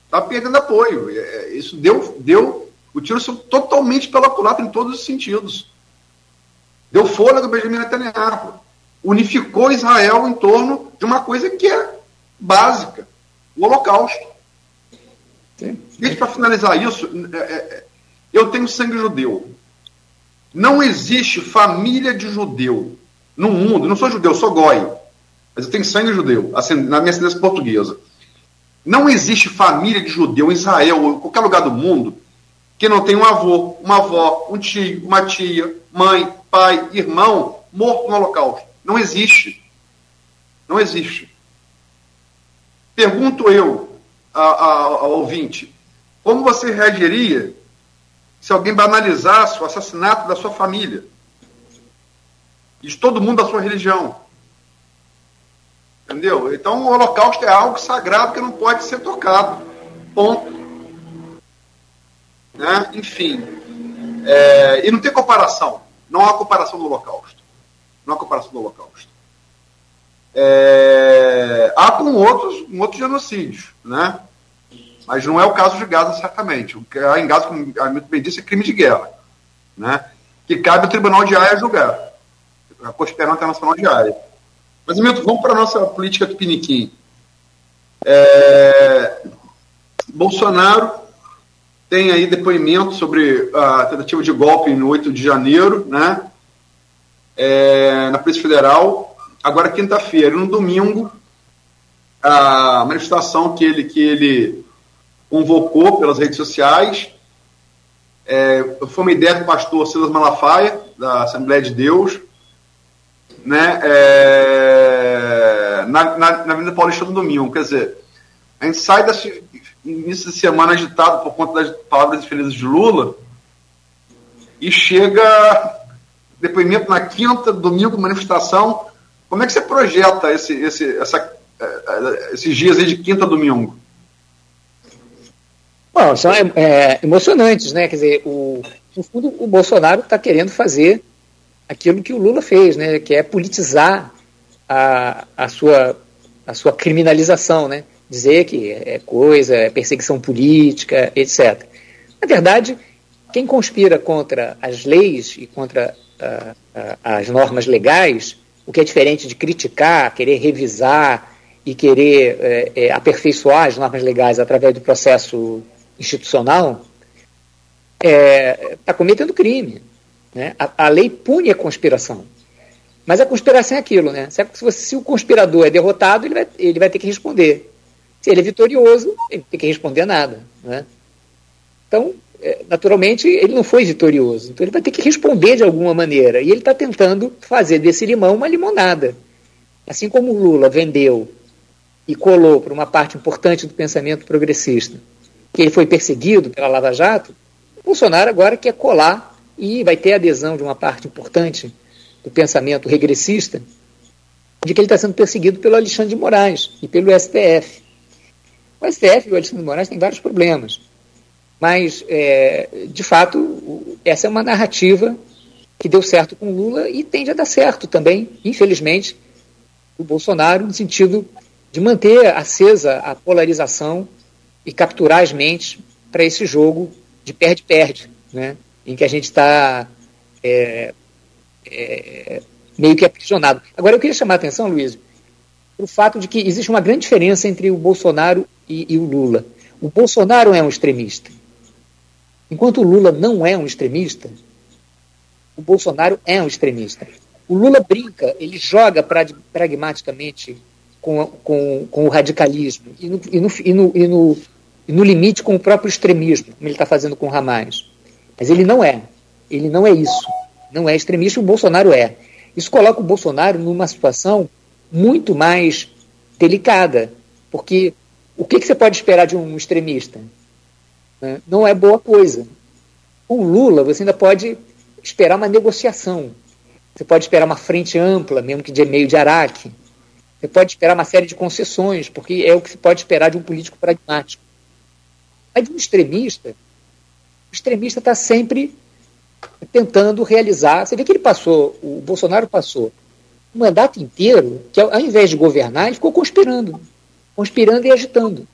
Está perdendo apoio. É, isso deu, deu o tiro saiu totalmente pela culatra em todos os sentidos. Deu fôlego Benjamin Netanyahu. Unificou Israel em torno de uma coisa que é básica: o Holocausto. E para finalizar isso, é, é, é, eu tenho sangue judeu. Não existe família de judeu no mundo. não sou judeu, sou goi. Mas eu tenho sangue judeu, assim, na minha ascendência portuguesa. Não existe família de judeu em Israel ou em qualquer lugar do mundo que não tem um avô, uma avó, um tio, uma tia, mãe, pai, irmão morto no Holocausto. Não existe. Não existe. Pergunto eu ao ouvinte: como você reagiria se alguém banalizasse o assassinato da sua família? E de todo mundo da sua religião? Entendeu? Então o Holocausto é algo sagrado que não pode ser tocado. Ponto. Né? Enfim. É, e não tem comparação. Não há comparação do Holocausto. Não há comparação do Holocausto. É, há com outros, com outros genocídios, né? Mas não é o caso de Gaza, certamente. O que há em Gaza, como a muito bem disse, é crime de guerra. Né? Que cabe ao Tribunal de Haia julgar. A Corte Penal Internacional de Haia. Mas, Milton, vamos para a nossa política do Piniquim. É, Bolsonaro tem aí depoimento sobre a tentativa de golpe no 8 de janeiro, né? É, na Polícia Federal. agora quinta-feira. No domingo, a manifestação que ele, que ele convocou pelas redes sociais é, foi uma ideia do pastor Silas Malafaia, da Assembleia de Deus, né, é, na, na, na Avenida Paulista do domingo. Quer dizer, a gente sai desse início de semana agitado por conta das palavras infelizes de Lula e chega depoimento na quinta, domingo, manifestação. Como é que você projeta esse, esse, essa, é, é, esses dias aí de quinta a domingo?
Bom, são é, é, emocionantes, né? Quer dizer, o, no fundo, o Bolsonaro está querendo fazer aquilo que o Lula fez, né? Que é politizar a, a, sua, a sua criminalização, né? Dizer que é coisa, é perseguição política, etc. Na verdade, quem conspira contra as leis e contra uh, uh, as normas legais, o que é diferente de criticar, querer revisar e querer uh, aperfeiçoar as normas legais através do processo institucional, está é, tá cometendo crime. Né? A, a, lei pune a conspiração. Mas a conspiração é aquilo, né? Se, se, o conspirador é derrotado, ele vai, ele vai ter que responder. Se ele é vitorioso, ele tem que responder a nada. Né? Então, é, naturalmente, ele não foi vitorioso. Então, ele vai ter que responder de alguma maneira. E ele está tentando fazer desse limão uma limonada. Assim como Lula vendeu e colou para uma parte importante do pensamento progressista que ele foi perseguido pela Lava Jato, Bolsonaro agora quer colar e vai ter adesão de uma parte importante do pensamento regressista de que ele está sendo perseguido pelo Alexandre de Moraes e pelo STF. O STF e o Alexandre de Moraes têm vários problemas, mas, é, de fato, essa é uma narrativa que deu certo com Lula e tende a dar certo também, infelizmente, o Bolsonaro, no sentido de manter acesa a polarização e capturar as mentes para esse jogo de perde-perde, né? em que a gente está é, é, meio que aprisionado. Agora, eu queria chamar a atenção, Luiz, para o fato de que existe uma grande diferença entre o Bolsonaro e, e o Lula. O Bolsonaro é um extremista. Enquanto o Lula não é um extremista, o Bolsonaro é um extremista. O Lula brinca, ele joga pragmaticamente com, com, com o radicalismo e no, e, no, e, no, e, no, e no limite com o próprio extremismo, como ele está fazendo com o Hamas. Mas ele não é. Ele não é isso. Não é extremista, o Bolsonaro é. Isso coloca o Bolsonaro numa situação muito mais delicada, porque o que, que você pode esperar de um extremista? Né? Não é boa coisa. Com Lula, você ainda pode esperar uma negociação. Você pode esperar uma frente ampla, mesmo que de meio de Araque. Você pode esperar uma série de concessões, porque é o que se pode esperar de um político pragmático. Mas de um extremista, o extremista está sempre tentando realizar. Você vê que ele passou, o Bolsonaro passou o mandato inteiro, que ao invés de governar, ele ficou conspirando. Conspirando e agitando.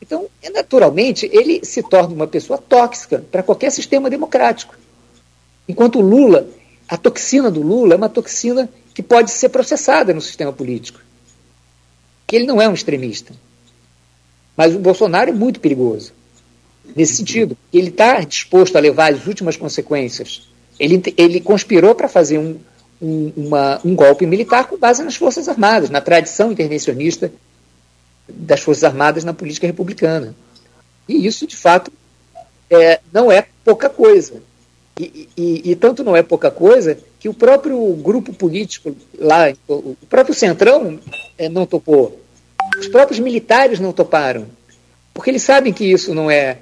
Então, é, naturalmente, ele se torna uma pessoa tóxica para qualquer sistema democrático. Enquanto o Lula, a toxina do Lula é uma toxina que pode ser processada no sistema político. Ele não é um extremista. Mas o Bolsonaro é muito perigoso. Nesse sentido, ele está disposto a levar as últimas consequências. Ele, ele conspirou para fazer um, um, uma, um golpe militar com base nas Forças Armadas, na tradição intervencionista das Forças Armadas na política republicana. E isso, de fato, é, não é pouca coisa. E, e, e, tanto não é pouca coisa que o próprio grupo político lá, o próprio Centrão é, não topou. Os próprios militares não toparam. Porque eles sabem que isso não é,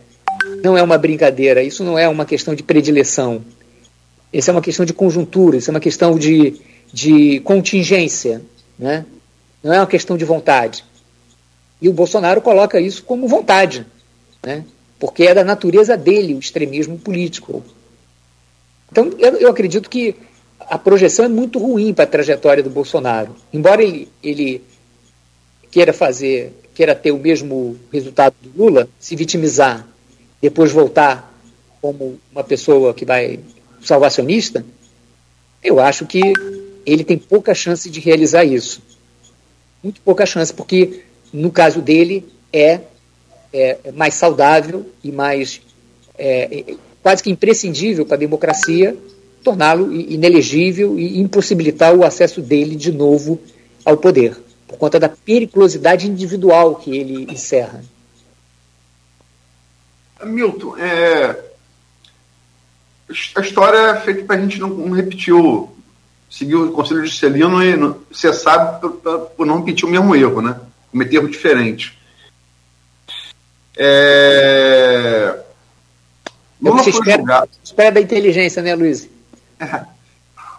não é uma brincadeira, isso não é uma questão de predileção. Isso é uma questão de conjuntura, isso é uma questão de, de contingência. Né? Não é uma questão de vontade. E o Bolsonaro coloca isso como vontade, né? porque é da natureza dele o extremismo político. Então, eu, eu acredito que a projeção é muito ruim para a trajetória do Bolsonaro. Embora ele, ele queira fazer, queira ter o mesmo resultado do Lula, se vitimizar, depois voltar como uma pessoa que vai salvacionista, eu acho que ele tem pouca chance de realizar isso. Muito pouca chance, porque no caso dele é, é mais saudável e mais é, é quase que imprescindível para a democracia torná-lo inelegível e impossibilitar o acesso dele de novo ao poder, por conta da periculosidade individual que ele encerra.
Milton, é... a história é feita para a gente não, não repetir o, seguir o conselho de Celino e sabe por, por, não repetir o mesmo erro, né? Cometer erro diferente. É...
Lula foi espera, julgado. Espera da inteligência, né, Luiz?
É.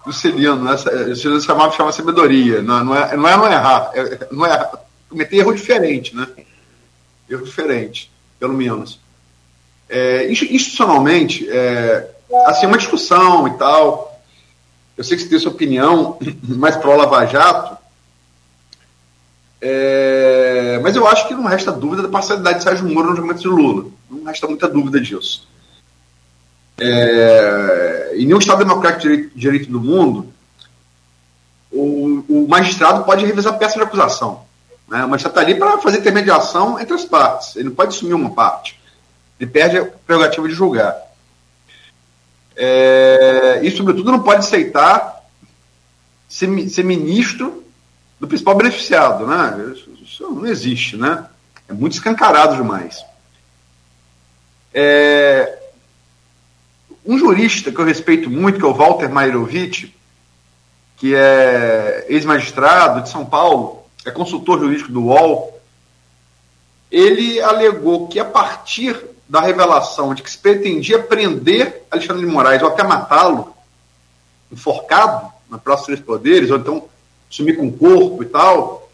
Do Celino, essa, Celino chamava chama sabedoria. Não, não, é, não é não errar, é, não é cometer erro diferente, né? Erro diferente, pelo menos. É, institucionalmente, é, assim, uma discussão e tal. Eu sei que você tem sua opinião, (laughs) mais pro Lava Jato, é, mas eu acho que não resta dúvida da parcialidade de Sérgio Moro no julgamento de Lula. Não resta muita dúvida disso. É, em nenhum Estado democrático de direito, do mundo, o, o, magistrado pode revisar peça de acusação. Né? O magistrado está ali para fazer intermediação entre as partes. Ele não pode assumir uma parte. Ele perde a prerrogativa de julgar. É, e, sobretudo, não pode aceitar ser, ser ministro do principal beneficiado. Né? Isso não existe. Né? É muito escancarado demais. É, um jurista que eu respeito muito, que é o Walter Mairovitch, que é ex-magistrado de São Paulo, é consultor jurídico do UOL, ele alegou que a partir da revelação de que se pretendia prender Alexandre de Moraes ou até matá-lo, enforcado na Praça dos Três Poderes, ou então sumir com o corpo e tal,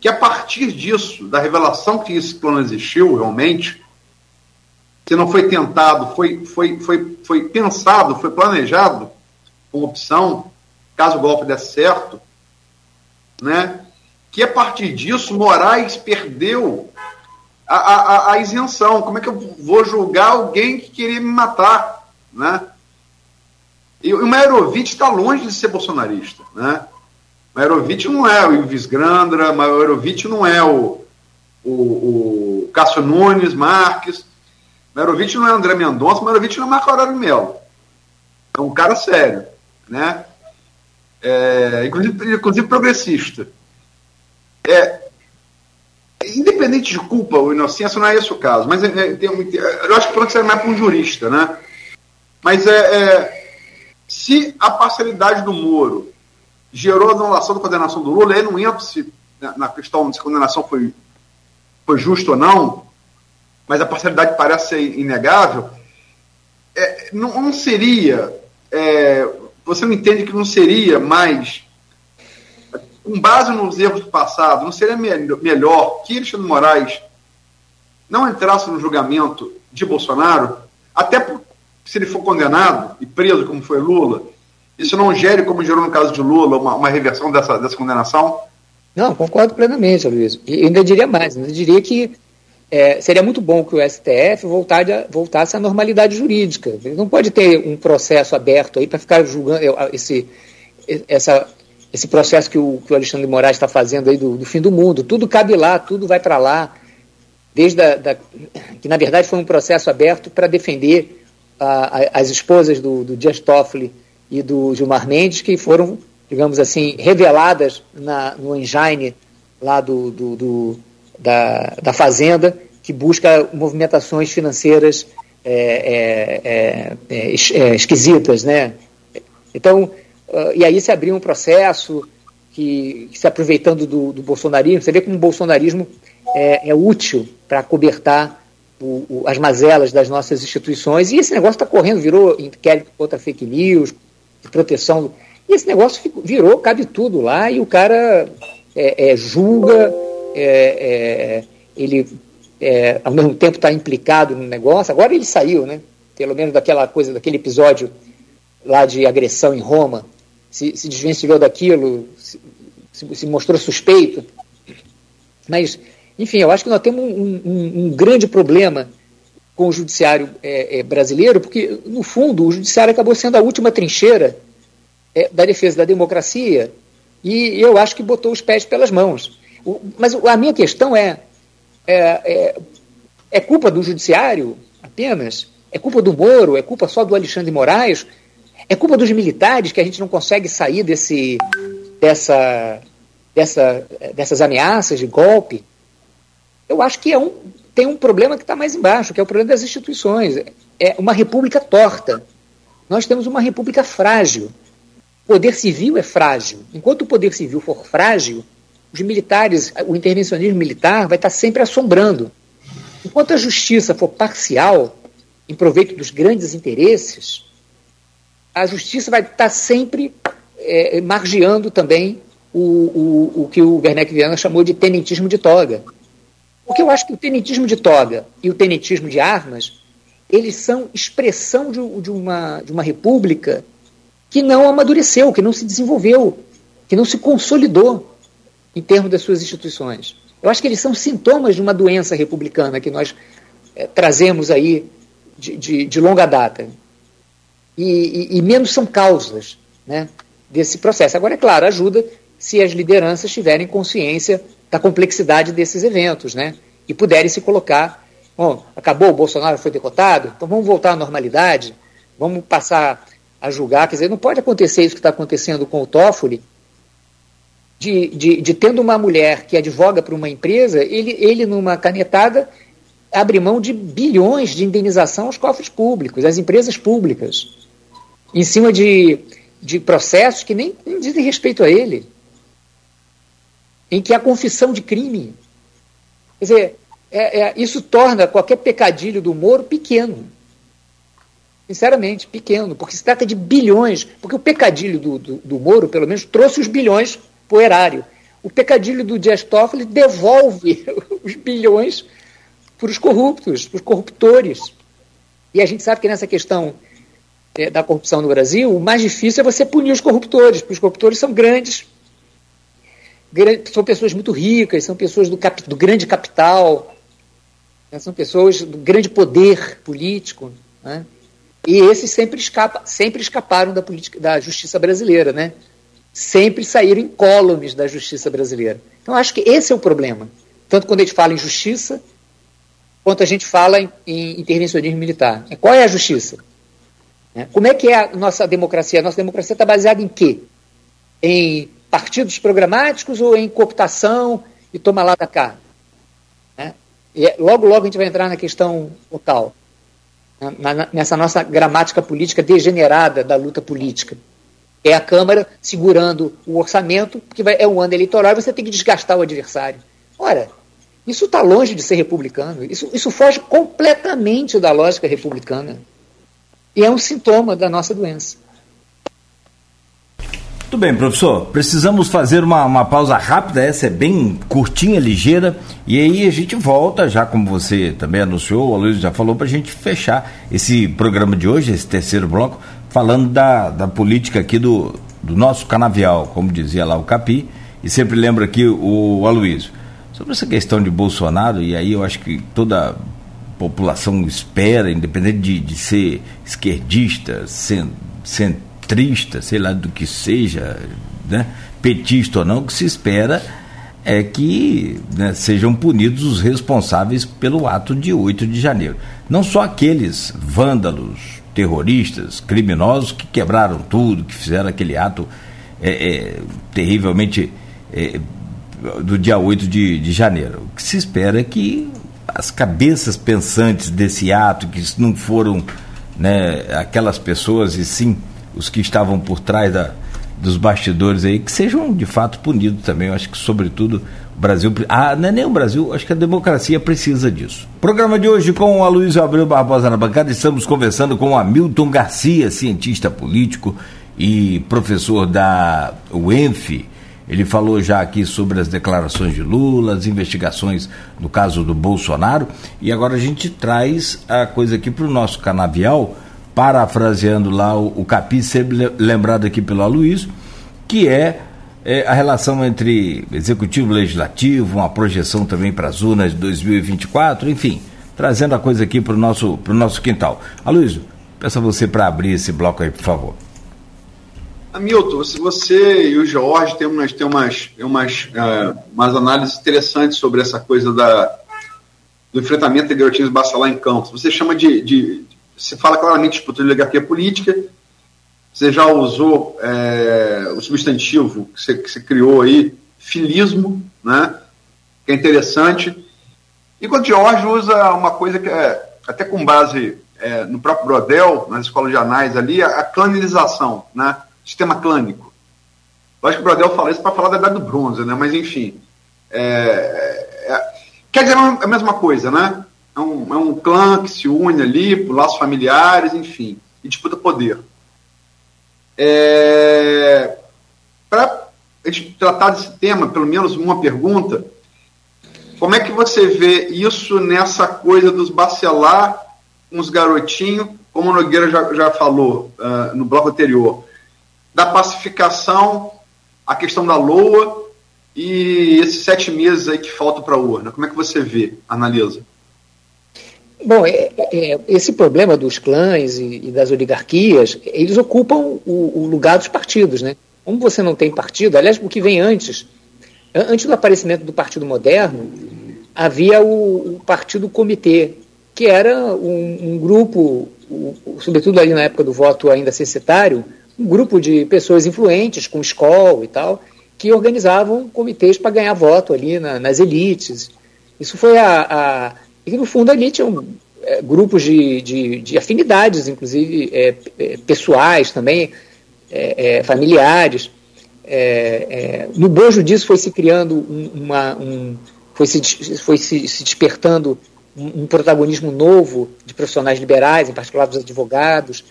que a partir disso, da revelação que esse plano existiu realmente, se não foi tentado, foi, foi, foi, foi pensado, foi planejado como opção, caso o golpe desse certo, né? que a partir disso Moraes perdeu a, a, a, isenção. Como é que eu vou julgar alguém que queria me matar? Né? E o Maerovic está longe de ser bolsonarista. Né? Maerovic não é o Ives Grandra, Maerovic não é o, o, o Cássio Nunes Marques, Merovic não é André Mendonça, Merovic não é Marco Aurélio Melo. É um cara sério, né? É, inclusive, inclusive progressista. É, independente de culpa ou inocência, não é esse o caso. Mas é, é, tem, eu acho que pode ser mais para um jurista, né? Mas é, é, se a parcialidade do Moro gerou a anulação da condenação do Lula, aí não entra se, na questão se a condenação foi, foi justa ou não, mas a parcialidade parece ser inegável, é, não, não, seria. É, você não entende que não seria mais, com base nos erros do passado, não seria me melhor que Alexandre Moraes não entrasse no julgamento de Bolsonaro, até por, se ele for condenado e preso, como foi Lula, isso não gere, como gerou no caso de Lula, uma, uma reversão dessa, dessa condenação?
Não, concordo plenamente, Luiz. E ainda diria mais, ainda diria que é, seria muito bom que o STF voltasse à normalidade jurídica. Não pode ter um processo aberto aí para ficar julgando esse, essa, esse processo que o, que o Alexandre de Moraes está fazendo aí do, do, fim do mundo. Tudo cabe lá, tudo vai para lá. Desde a, da, que, na verdade, foi um processo aberto para defender a, a, as esposas do, do Dias Toffoli e do Gilmar Mendes, que foram, digamos assim, reveladas na, no engine lá do, do, do da, da Fazenda, que busca movimentações financeiras é, é, é, é esquisitas. Né? Então, uh, e aí se abriu um processo que, se aproveitando do, do, bolsonarismo, você vê como o bolsonarismo é, é útil para cobertar o, o, as mazelas das nossas instituições, e esse negócio está correndo, virou inquérito contra fake news, proteção. E esse negócio virou, cabe tudo lá, e o cara é, é, julga, é, é, ele é, ao mesmo tempo está implicado no negócio. Agora ele saiu, né? Pelo menos daquela coisa, daquele episódio lá de agressão em Roma, se, se desvencilhou daquilo, se, se, mostrou suspeito. Mas, enfim, eu acho que nós temos um, um, um grande problema com o judiciário é, é, brasileiro, porque, no fundo, o judiciário acabou sendo a última trincheira é, da defesa da democracia e eu acho que botou os pés pelas mãos. Mas a minha questão é, é, é, é culpa do judiciário apenas? É culpa do Moro? É culpa só do Alexandre Moraes? É culpa dos militares que a gente não consegue sair desse, dessa, dessa, dessas ameaças de golpe? Eu acho que é um, tem um problema que está mais embaixo, que é o problema das instituições. É uma república torta. Nós temos uma república frágil. O poder civil é frágil. Enquanto o poder civil for frágil, os militares, o intervencionismo militar vai estar sempre assombrando. Enquanto a justiça for parcial, em proveito dos grandes interesses, a justiça vai estar sempre é, margeando também o, o, o que o Werneck Viana chamou de tenentismo de toga. Porque eu acho que o tenentismo de toga e o tenentismo de armas, eles são expressão de, de, uma, de uma república que não amadureceu, que não se desenvolveu, que não se consolidou em termos das suas instituições. Eu acho que eles são sintomas de uma doença republicana que nós é, trazemos aí de, de, de longa data. E, e, e, menos são causas né, desse processo. Agora, é claro, ajuda se as lideranças tiverem consciência da complexidade desses eventos né, e puderem se colocar. Bom, acabou, o Bolsonaro foi derrotado, então vamos voltar à normalidade, vamos passar a julgar. Quer dizer, não pode acontecer isso que está acontecendo com o Toffoli, de, de, de tendo uma mulher que advoga para uma empresa, ele, ele numa canetada abre mão de bilhões de indenização aos cofres públicos, às empresas públicas, em cima de, de processos que nem, nem dizem respeito a ele, em que há confissão de crime. Quer dizer, é, é, isso torna qualquer pecadilho do Moro pequeno. Sinceramente, pequeno, porque se trata de bilhões, porque o pecadilho do, do, do Moro, pelo menos, trouxe os bilhões para o erário. O pecadilho do Dias Toffoli devolve (laughs) os bilhões para os corruptos, para os corruptores. E a gente sabe que nessa questão é, da corrupção no Brasil, o mais difícil é você punir os corruptores, porque os corruptores são grandes, são pessoas muito ricas, são pessoas do, cap, do grande capital, né, são pessoas do grande poder político. Né? E esses sempre, escapa, sempre escaparam da, política, da justiça brasileira, né? sempre saíram incólumes da justiça brasileira. Então, acho que esse é o problema. Tanto quando a gente fala em justiça, quanto a gente fala em, em intervencionismo militar. É, qual é a justiça? É, como é que é a nossa democracia? A nossa democracia está baseada em quê? Em partidos programáticos ou em cooptação e toma lá da cá? É, e logo, logo a gente vai entrar na questão local, né? nessa nossa gramática política degenerada da luta política. É a Câmara segurando o orçamento, porque vai, é um ano eleitoral e você tem que desgastar o adversário. Ora, isso está longe de ser republicano. Isso, isso foge completamente da lógica republicana. E é um sintoma da nossa doença.
Muito bem, professor. Precisamos fazer uma, uma pausa rápida, essa é bem curtinha, ligeira, e aí a gente volta, já como você também anunciou, a Luiz já falou, para a gente fechar esse programa de hoje, esse terceiro bloco, falando da, da política aqui do, do nosso canavial, como dizia lá o Capi, e sempre lembra aqui o Aloysio. Sobre essa questão de Bolsonaro, e aí eu acho que toda população espera, independente de, de ser esquerdista, centrista, sei lá do que seja, né, petista ou não, o que se espera é que né, sejam punidos os responsáveis pelo ato de 8 de janeiro. Não só aqueles vândalos, terroristas, criminosos que quebraram tudo, que fizeram aquele ato é, é, terrivelmente é, do dia 8 de, de janeiro. O que se espera é que as cabeças pensantes desse ato, que não foram né, aquelas pessoas, e sim os que estavam por trás da, dos bastidores aí, que sejam de fato punidos também. Eu acho que, sobretudo, o Brasil. Ah, não é nem o Brasil, acho que a democracia precisa disso. Programa de hoje com o Aloysio Abreu Barbosa na bancada, estamos conversando com o Hamilton Garcia, cientista político e professor da UENF ele falou já aqui sobre as declarações de Lula, as investigações no caso do Bolsonaro, e agora a gente traz a coisa aqui para o nosso canavial, parafraseando lá o, o Capi, sempre lembrado aqui pelo Aloysio, que é, é, a relação entre executivo e legislativo, uma projeção também para as urnas de 2024, enfim, trazendo a coisa aqui para o nosso, nosso quintal. Aloysio, peço a você para abrir esse bloco aí, por favor.
Hamilton, se você e o Jorge têm umas, têm umas, umas, uh, umas análises interessantes sobre essa coisa da, do enfrentamento de garotinhos bacelar em campos. Você chama de, de. Você fala claramente de disputa de oligarquia política, você já usou é, o substantivo que você, que você criou aí, filismo, né? que é interessante. E quando George usa uma coisa que é, até com base é, no próprio Brodel, nas escolas de anais ali, a, a clanilização, né? sistema clânico. Eu acho que o Brodel fala isso para falar da idade do bronze, né? mas enfim. É, é, quer dizer, é a mesma coisa, né? É um, é um clã que se une ali por laços familiares, enfim, e disputa poder. É, Para a gente tratar desse tema, pelo menos uma pergunta, como é que você vê isso nessa coisa dos bacelar com os garotinhos, como o Nogueira já, já falou uh, no bloco anterior, da pacificação, a questão da LOA e esses sete meses aí que faltam para a urna? Como é que você vê, analisa?
Bom, é, é, esse problema dos clãs e, e, das oligarquias, eles ocupam o, o, lugar dos partidos, né? Como você não tem partido, aliás, o que vem antes, antes do aparecimento do Partido Moderno, havia o, o Partido Comitê, que era um, um grupo, o, sobretudo ali na época do voto ainda censitário, um grupo de pessoas influentes, com escola e tal, que organizavam comitês para ganhar voto ali na, nas elites. Isso foi a, a e que no fundo ali tinham é, grupos de, de, de, afinidades, inclusive é, é, pessoais também, é, é, familiares. É, no bojo disso foi se criando uma, um, foi, se, foi se, se despertando um, um, protagonismo novo de profissionais liberais, em particular dos advogados,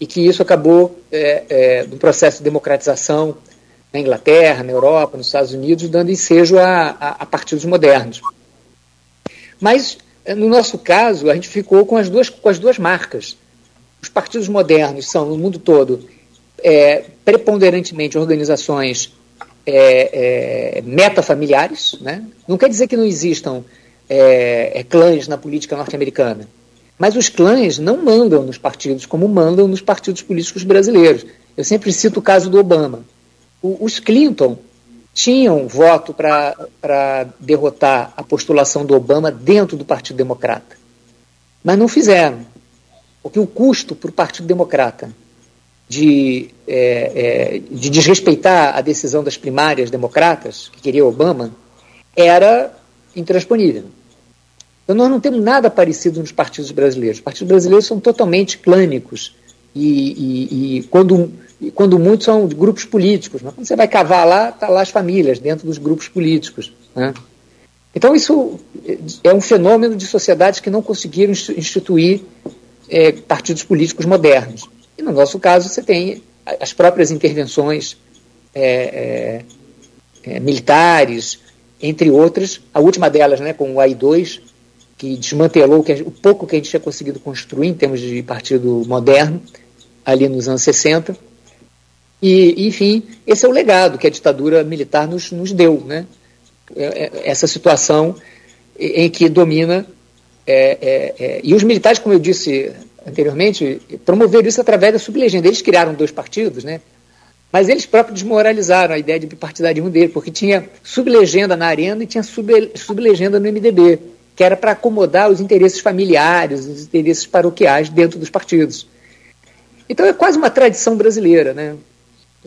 e que isso acabou no processo de democratização na Inglaterra, na Europa, nos Estados Unidos, dando ensejo a, a, a partidos modernos. Mas no nosso caso, a gente ficou com as duas, com as duas marcas. Os partidos modernos são, no mundo todo, é, preponderantemente organizações é, é, metafamiliares. Né? Não quer dizer que não existam é, é, clãs na política norte-americana. Mas os clãs não mandam nos partidos como mandam nos partidos políticos brasileiros. Eu sempre cito o caso do Obama. O, os Clinton tinham voto para derrotar a postulação do Obama dentro do Partido Democrata. Mas não fizeram. Porque o custo para o Partido Democrata de, é, é, de desrespeitar a decisão das primárias democratas, que queria Obama, era intransponível. Então nós não temos nada parecido nos partidos brasileiros. Os partidos brasileiros são totalmente clânicos. E, e, e quando e quando muitos são de grupos políticos. Mas quando você vai cavar lá, está lá as famílias dentro dos grupos políticos. Né? Então, isso é um fenômeno de sociedades que não conseguiram instituir é, partidos políticos modernos. E no nosso caso, você tem as próprias intervenções é, é, é militares, entre outras, a última delas né, com o AI-2, que desmantelou o, que, o pouco que a gente tinha conseguido construir em termos de partido moderno, ali nos anos 60. E, enfim, esse é o legado que a ditadura militar nos, nos deu, né? É, é, essa situação em que domina. É, é, é, e os militares, como eu disse anteriormente, promoveram isso através da sublegenda. Eles criaram dois partidos, né? mas eles próprios desmoralizaram a ideia de bipartidarismo dele, porque tinha sublegenda na Arena e tinha sublegenda no MDB, que era para acomodar os interesses familiares, os interesses paroquiais dentro dos partidos. Então é quase uma tradição brasileira, né?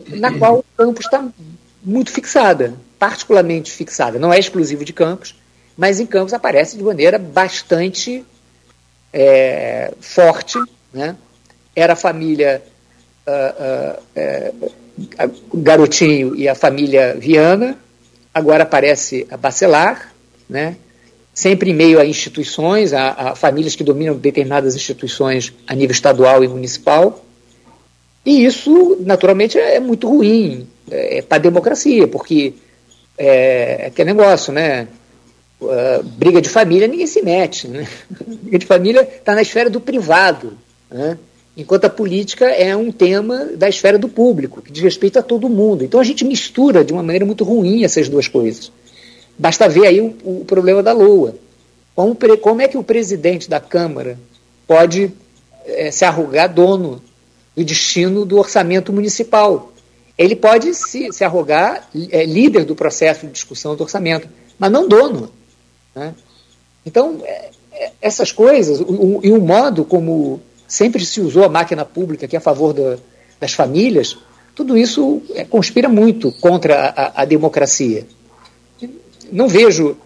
Na qual o campus está muito fixada, particularmente fixada. Não é exclusivo de campos, mas em campos aparece de maneira bastante é, forte. Né? Era a família uh, uh, é, Garotinho e a família Viana, agora aparece a Bacelar, né? sempre em meio a instituições, a, a famílias que dominam determinadas instituições a nível estadual e municipal. E isso, naturalmente, é muito ruim é, para a democracia, porque é, é aquele negócio, né? Uh, briga de família ninguém se mete. Né? (laughs) Briga de família está na esfera do privado, né? enquanto a política é um tema da esfera do público, que diz respeito a todo mundo. Então a gente mistura de uma maneira muito ruim essas duas coisas. Basta ver aí o, o problema da LOA. Como, como, é que o presidente da Câmara pode é, se arrogar dono do destino do orçamento municipal. Ele pode se, se arrogar é, líder do processo de discussão do orçamento, mas não dono. Né? Então, é, é, essas coisas, o, o, e o modo como sempre se usou a máquina pública, que é a favor do, das famílias, tudo isso é, conspira muito contra a, a, democracia. Não vejo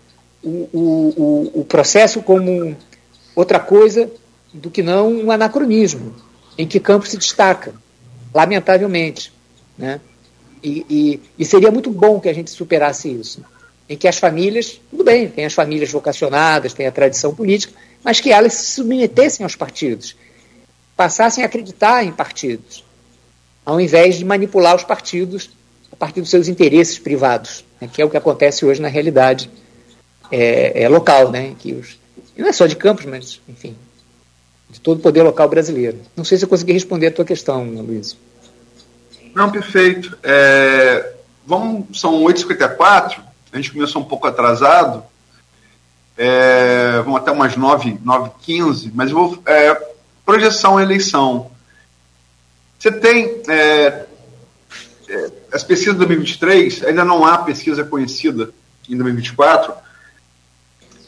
o, o, o processo como outra coisa do que não um anacronismo, em que Campos se destaca, lamentavelmente. Né? E, e, e, seria muito bom que a gente superasse isso. Em que as famílias, tudo bem, tem as famílias vocacionadas, tem a tradição política, mas que elas se submetessem aos partidos, passassem a acreditar em partidos, ao invés de manipular os partidos a partir dos seus interesses privados, né, que é o que acontece hoje na realidade é, é local, né, que os, não é só de Campos, mas, enfim, de todo o poder local brasileiro. Não sei se eu consegui responder a tua questão, Luiz.
Não, perfeito. É, vamos, são 8h54, a gente começou um pouco atrasado, é, vamos até umas 9, 9h15, mas eu vou. É, projeção eleição. Você tem é, é as pesquisas de 2023, ainda não há pesquisa conhecida em 2024,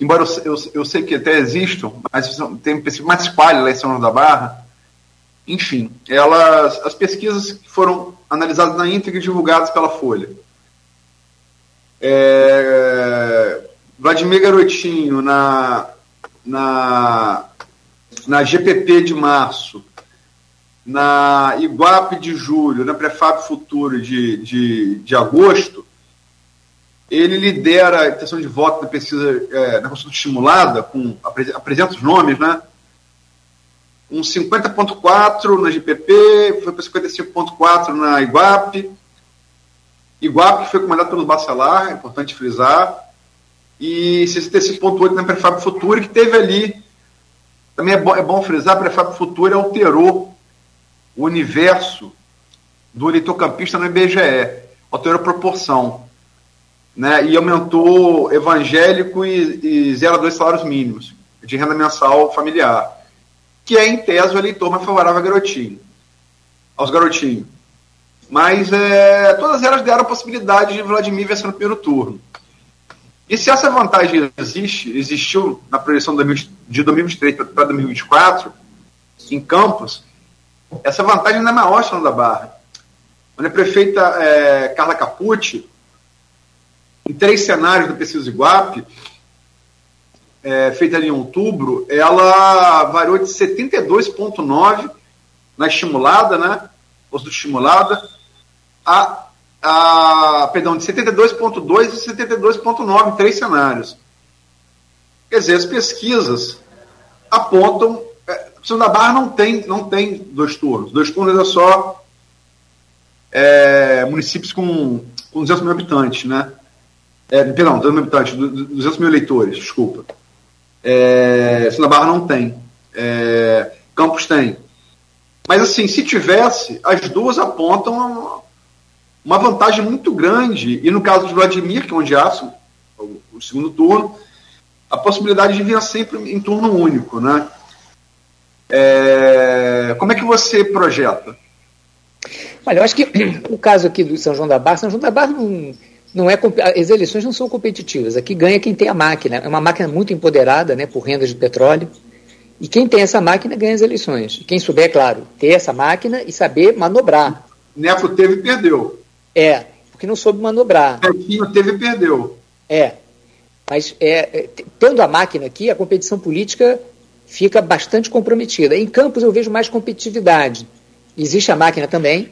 embora eu, eu, eu sei que até existam, mas tem mais espalha lá em São João da Barra. Enfim, elas, as pesquisas que foram analisadas na íntegra e divulgadas pela Folha. É, Vladimir Garotinho na, na, na GPP de março, na Iguape de julho, na Prefab Futuro de, de, de agosto, ele lidera a intenção de voto na pesquisa, é, na consulta estimulada, com, apresenta os nomes, né? Um 50.4 na GPP, foi para 55.4 na Iguape. Iguape foi comandado pelo Bacelar, é importante frisar. E 65.8 na Prefab Futura, que teve ali. Também é bom, é bom frisar, a Prefab Futura alterou o universo do eleitor campista no IBGE, alterou a proporção né, e aumentou evangélico e, e 0 a 2 salários mínimos de renda mensal familiar, que é, em tese, o eleitor mais favorável a garotinho, aos garotinhos. Mas é, todas elas deram a possibilidade de Vladimir vencer no primeiro turno. E se essa vantagem existe, existiu na projeção de 2023 para 2024, em Campos, essa vantagem ainda é maior na da Barra. Quando a prefeita é, Carla Capucci em três cenários do Pesquisa Iguape, é, feita em outubro, ela variou de 72,9 na estimulada, né? Ou estimulada, a, a, perdão, de 72,2 e 72,9 em três cenários. Quer dizer, as pesquisas apontam. É, da Barra não tem, não tem dois turnos. Dois turnos é só é, municípios com, com 200 mil habitantes, né? É, perdão, 200 mil habitantes, 200 mil eleitores, desculpa. É, Santa Barra não tem. É, Campos tem. Mas, assim, se tivesse, as duas apontam uma vantagem muito grande. E no caso de Vladimir, que é onde há o, o segundo turno, a possibilidade de vir sempre em turno único, né? É, como é que você projeta?
Olha, eu acho que (clears throat) o caso aqui do São João da Barra, São João da Barra não não é as eleições não são competitivas. Aqui ganha quem tem a máquina. É uma máquina muito empoderada, né, por rendas de petróleo. E quem tem essa máquina ganha as eleições. Quem souber, claro, ter essa máquina e saber manobrar.
Neto teve e perdeu.
É, porque não soube manobrar.
Netinho teve e perdeu.
É. Mas é, é, tendo a máquina aqui, a competição política fica bastante comprometida. Em Campos eu vejo mais competitividade. Existe a máquina também,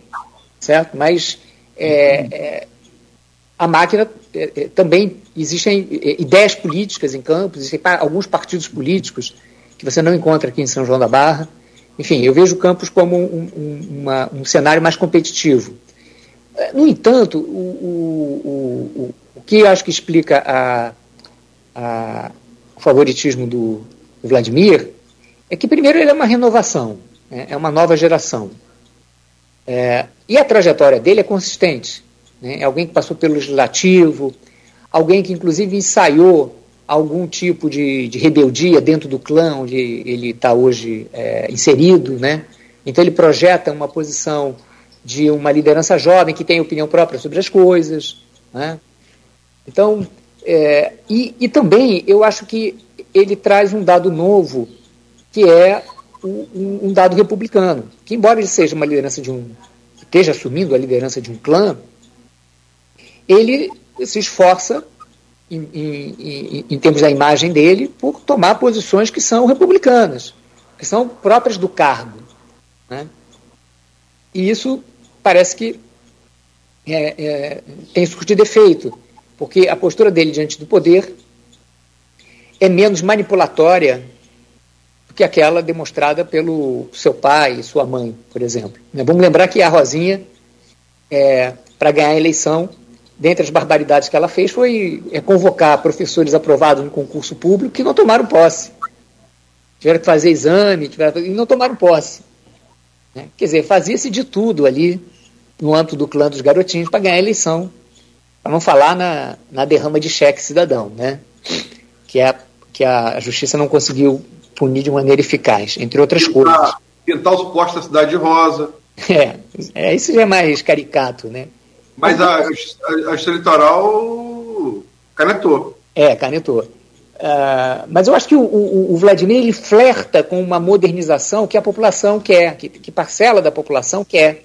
certo? Mas é, é a máquina é, é, também existem é, ideias políticas em Campos, existem alguns partidos políticos que você não encontra aqui em São João da Barra. Enfim, eu vejo Campos como um, um, uma, um cenário mais competitivo. No entanto, o, o, o, o que eu acho que explica a, a, o favoritismo do, do, Vladimir é que, primeiro, ele é uma renovação, né? é uma nova geração. É, e a trajetória dele é consistente. Né? Alguém que passou pelo legislativo, alguém que inclusive ensaiou algum tipo de, de rebeldia dentro do clã onde ele está hoje é, inserido, né? Então ele projeta uma posição de uma liderança jovem que tem opinião própria sobre as coisas, né? Então, é, e, e, também eu acho que ele traz um dado novo, que é um, um, dado republicano, que embora ele seja uma liderança de um esteja assumindo a liderança de um clã, ele se esforça, em, em, em, termos da imagem dele, por tomar posições que são republicanas, que são próprias do cargo. Né? E isso parece que é, é, tem surtido efeito, porque a postura dele diante do poder é menos manipulatória do que aquela demonstrada pelo seu pai e sua mãe, por exemplo. Né? Vamos lembrar que a Rosinha, é, para ganhar a eleição, dentre as barbaridades que ela fez foi é, convocar professores aprovados no concurso público que não tomaram posse. Tiveram que fazer exame tiveram, e não tomaram posse. Né? Quer dizer, fazia-se de tudo ali no âmbito do clã dos garotinhos para ganhar a eleição. Para não falar na, na derrama de cheque cidadão, né? que, é, que a justiça não conseguiu punir de maneira eficaz, entre outras
pintar,
coisas.
Pintar os postos da cidade de rosa. (laughs)
É, é, isso já é mais caricato, né?
Mas a, a, a litoral canetou.
É, canetou. Uh, mas eu acho que o, o, o, Vladimir ele flerta com uma modernização que a população quer, que, que, parcela da população quer.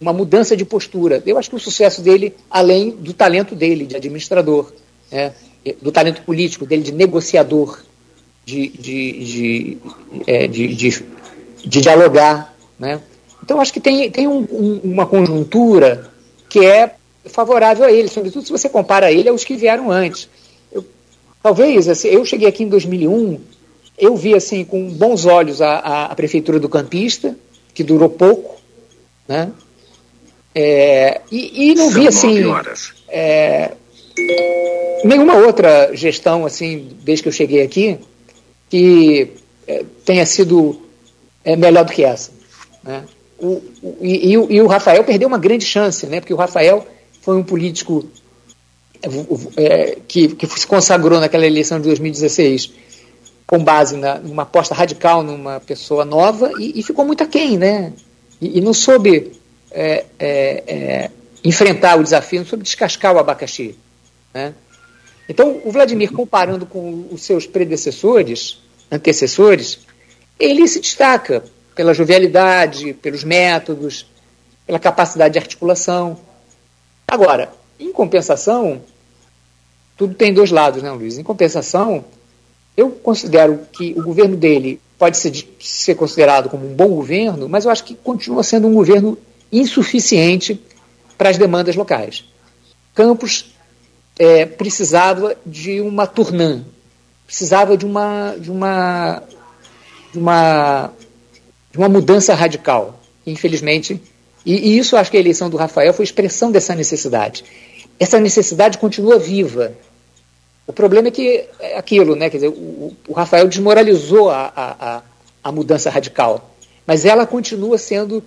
Uma mudança de postura. Eu acho que o sucesso dele, além do talento dele de administrador, né, do talento político dele de negociador, de, de, de, é, de, de, de dialogar. Né? Então, acho que tem, tem um, um, uma conjuntura que é favorável a ele, sobretudo se você compara ele aos que vieram antes. Eu, talvez, assim, eu cheguei aqui em 2001, eu vi assim com bons olhos a, a, a prefeitura do Campista, que durou pouco, né? É, e, e, não São vi assim é, nenhuma outra gestão assim desde que eu cheguei aqui que é, tenha sido é, melhor do que essa. Né? O, e, e, o, e, o, Rafael perdeu uma grande chance, né? porque o Rafael foi um político é, que, que se consagrou naquela eleição de 2016 com base na, numa aposta radical numa pessoa nova e, e ficou muito aquém, né? E, não soube é, é, é, enfrentar o desafio, não soube descascar o abacaxi. Né? Então, o Vladimir, comparando com os seus predecessores, antecessores, ele se destaca pela jovialidade, pelos métodos, pela capacidade de articulação. Agora, em compensação, tudo tem dois lados, né, Luiz? Em compensação, eu considero que o governo dele pode ser, ser considerado como um bom governo, mas eu acho que continua sendo um governo insuficiente para as demandas locais. Campos é, precisava de uma turnã, precisava de uma, de uma, de uma, de uma mudança radical. Infelizmente, e, e isso acho que a eleição do Rafael foi expressão dessa necessidade. Essa necessidade continua viva. O problema é que é aquilo, né? Quer dizer, o, o Rafael desmoralizou a, a, a, mudança radical, mas ela continua sendo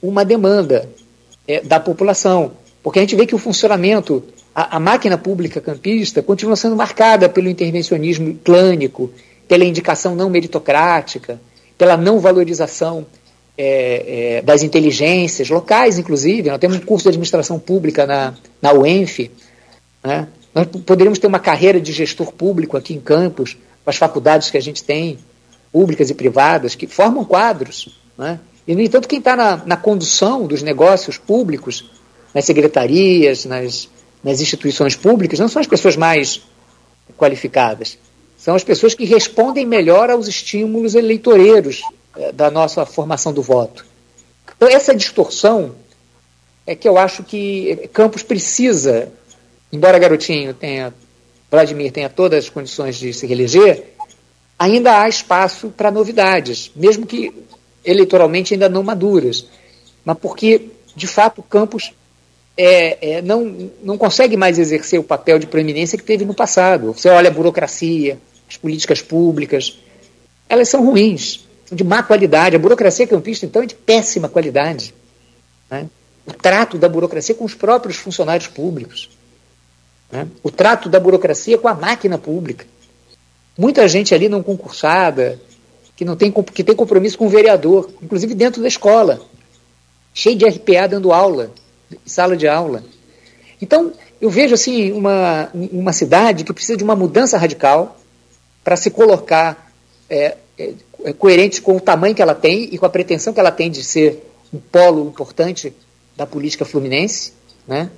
uma demanda é, da população, porque a gente vê que o funcionamento a, a, máquina pública campista continua sendo marcada pelo intervencionismo clânico, pela indicação não meritocrática, pela não valorização é, é, das inteligências locais, inclusive. Nós temos um curso de administração pública na, na UENF. Né? Nós poderíamos ter uma carreira de gestor público aqui em Campos, com as faculdades que a gente tem, públicas e privadas, que formam quadros. Né? E, no entanto, quem está na, na condução dos negócios públicos, nas secretarias, nas nas instituições públicas não são as pessoas mais qualificadas, são as pessoas que respondem melhor aos estímulos eleitoreiros eh, da nossa formação do voto. Então, essa distorção é que eu acho que Campos precisa, embora Garotinho tenha, Vladimir tenha todas as condições de se reeleger, ainda há espaço para novidades, mesmo que eleitoralmente ainda não maduras, mas porque, de fato, Campos é, é, não, não consegue mais exercer o papel de proeminência que teve no passado. Você olha a burocracia, políticas públicas, elas são ruins, são de má qualidade. A burocracia campista, então, é de péssima qualidade. Né? O trato da burocracia com os próprios funcionários públicos. Né? O trato da burocracia com a máquina pública. Muita gente ali não concursada, que, não tem, que tem compromisso com o vereador, inclusive dentro da escola, cheio de RPA dando aula sala de aula. Então, eu vejo assim uma, uma cidade que precisa de uma mudança radical para se colocar é, é, coerente com o tamanho que ela tem e com a pretensão que ela tem de ser um polo importante da política fluminense, né?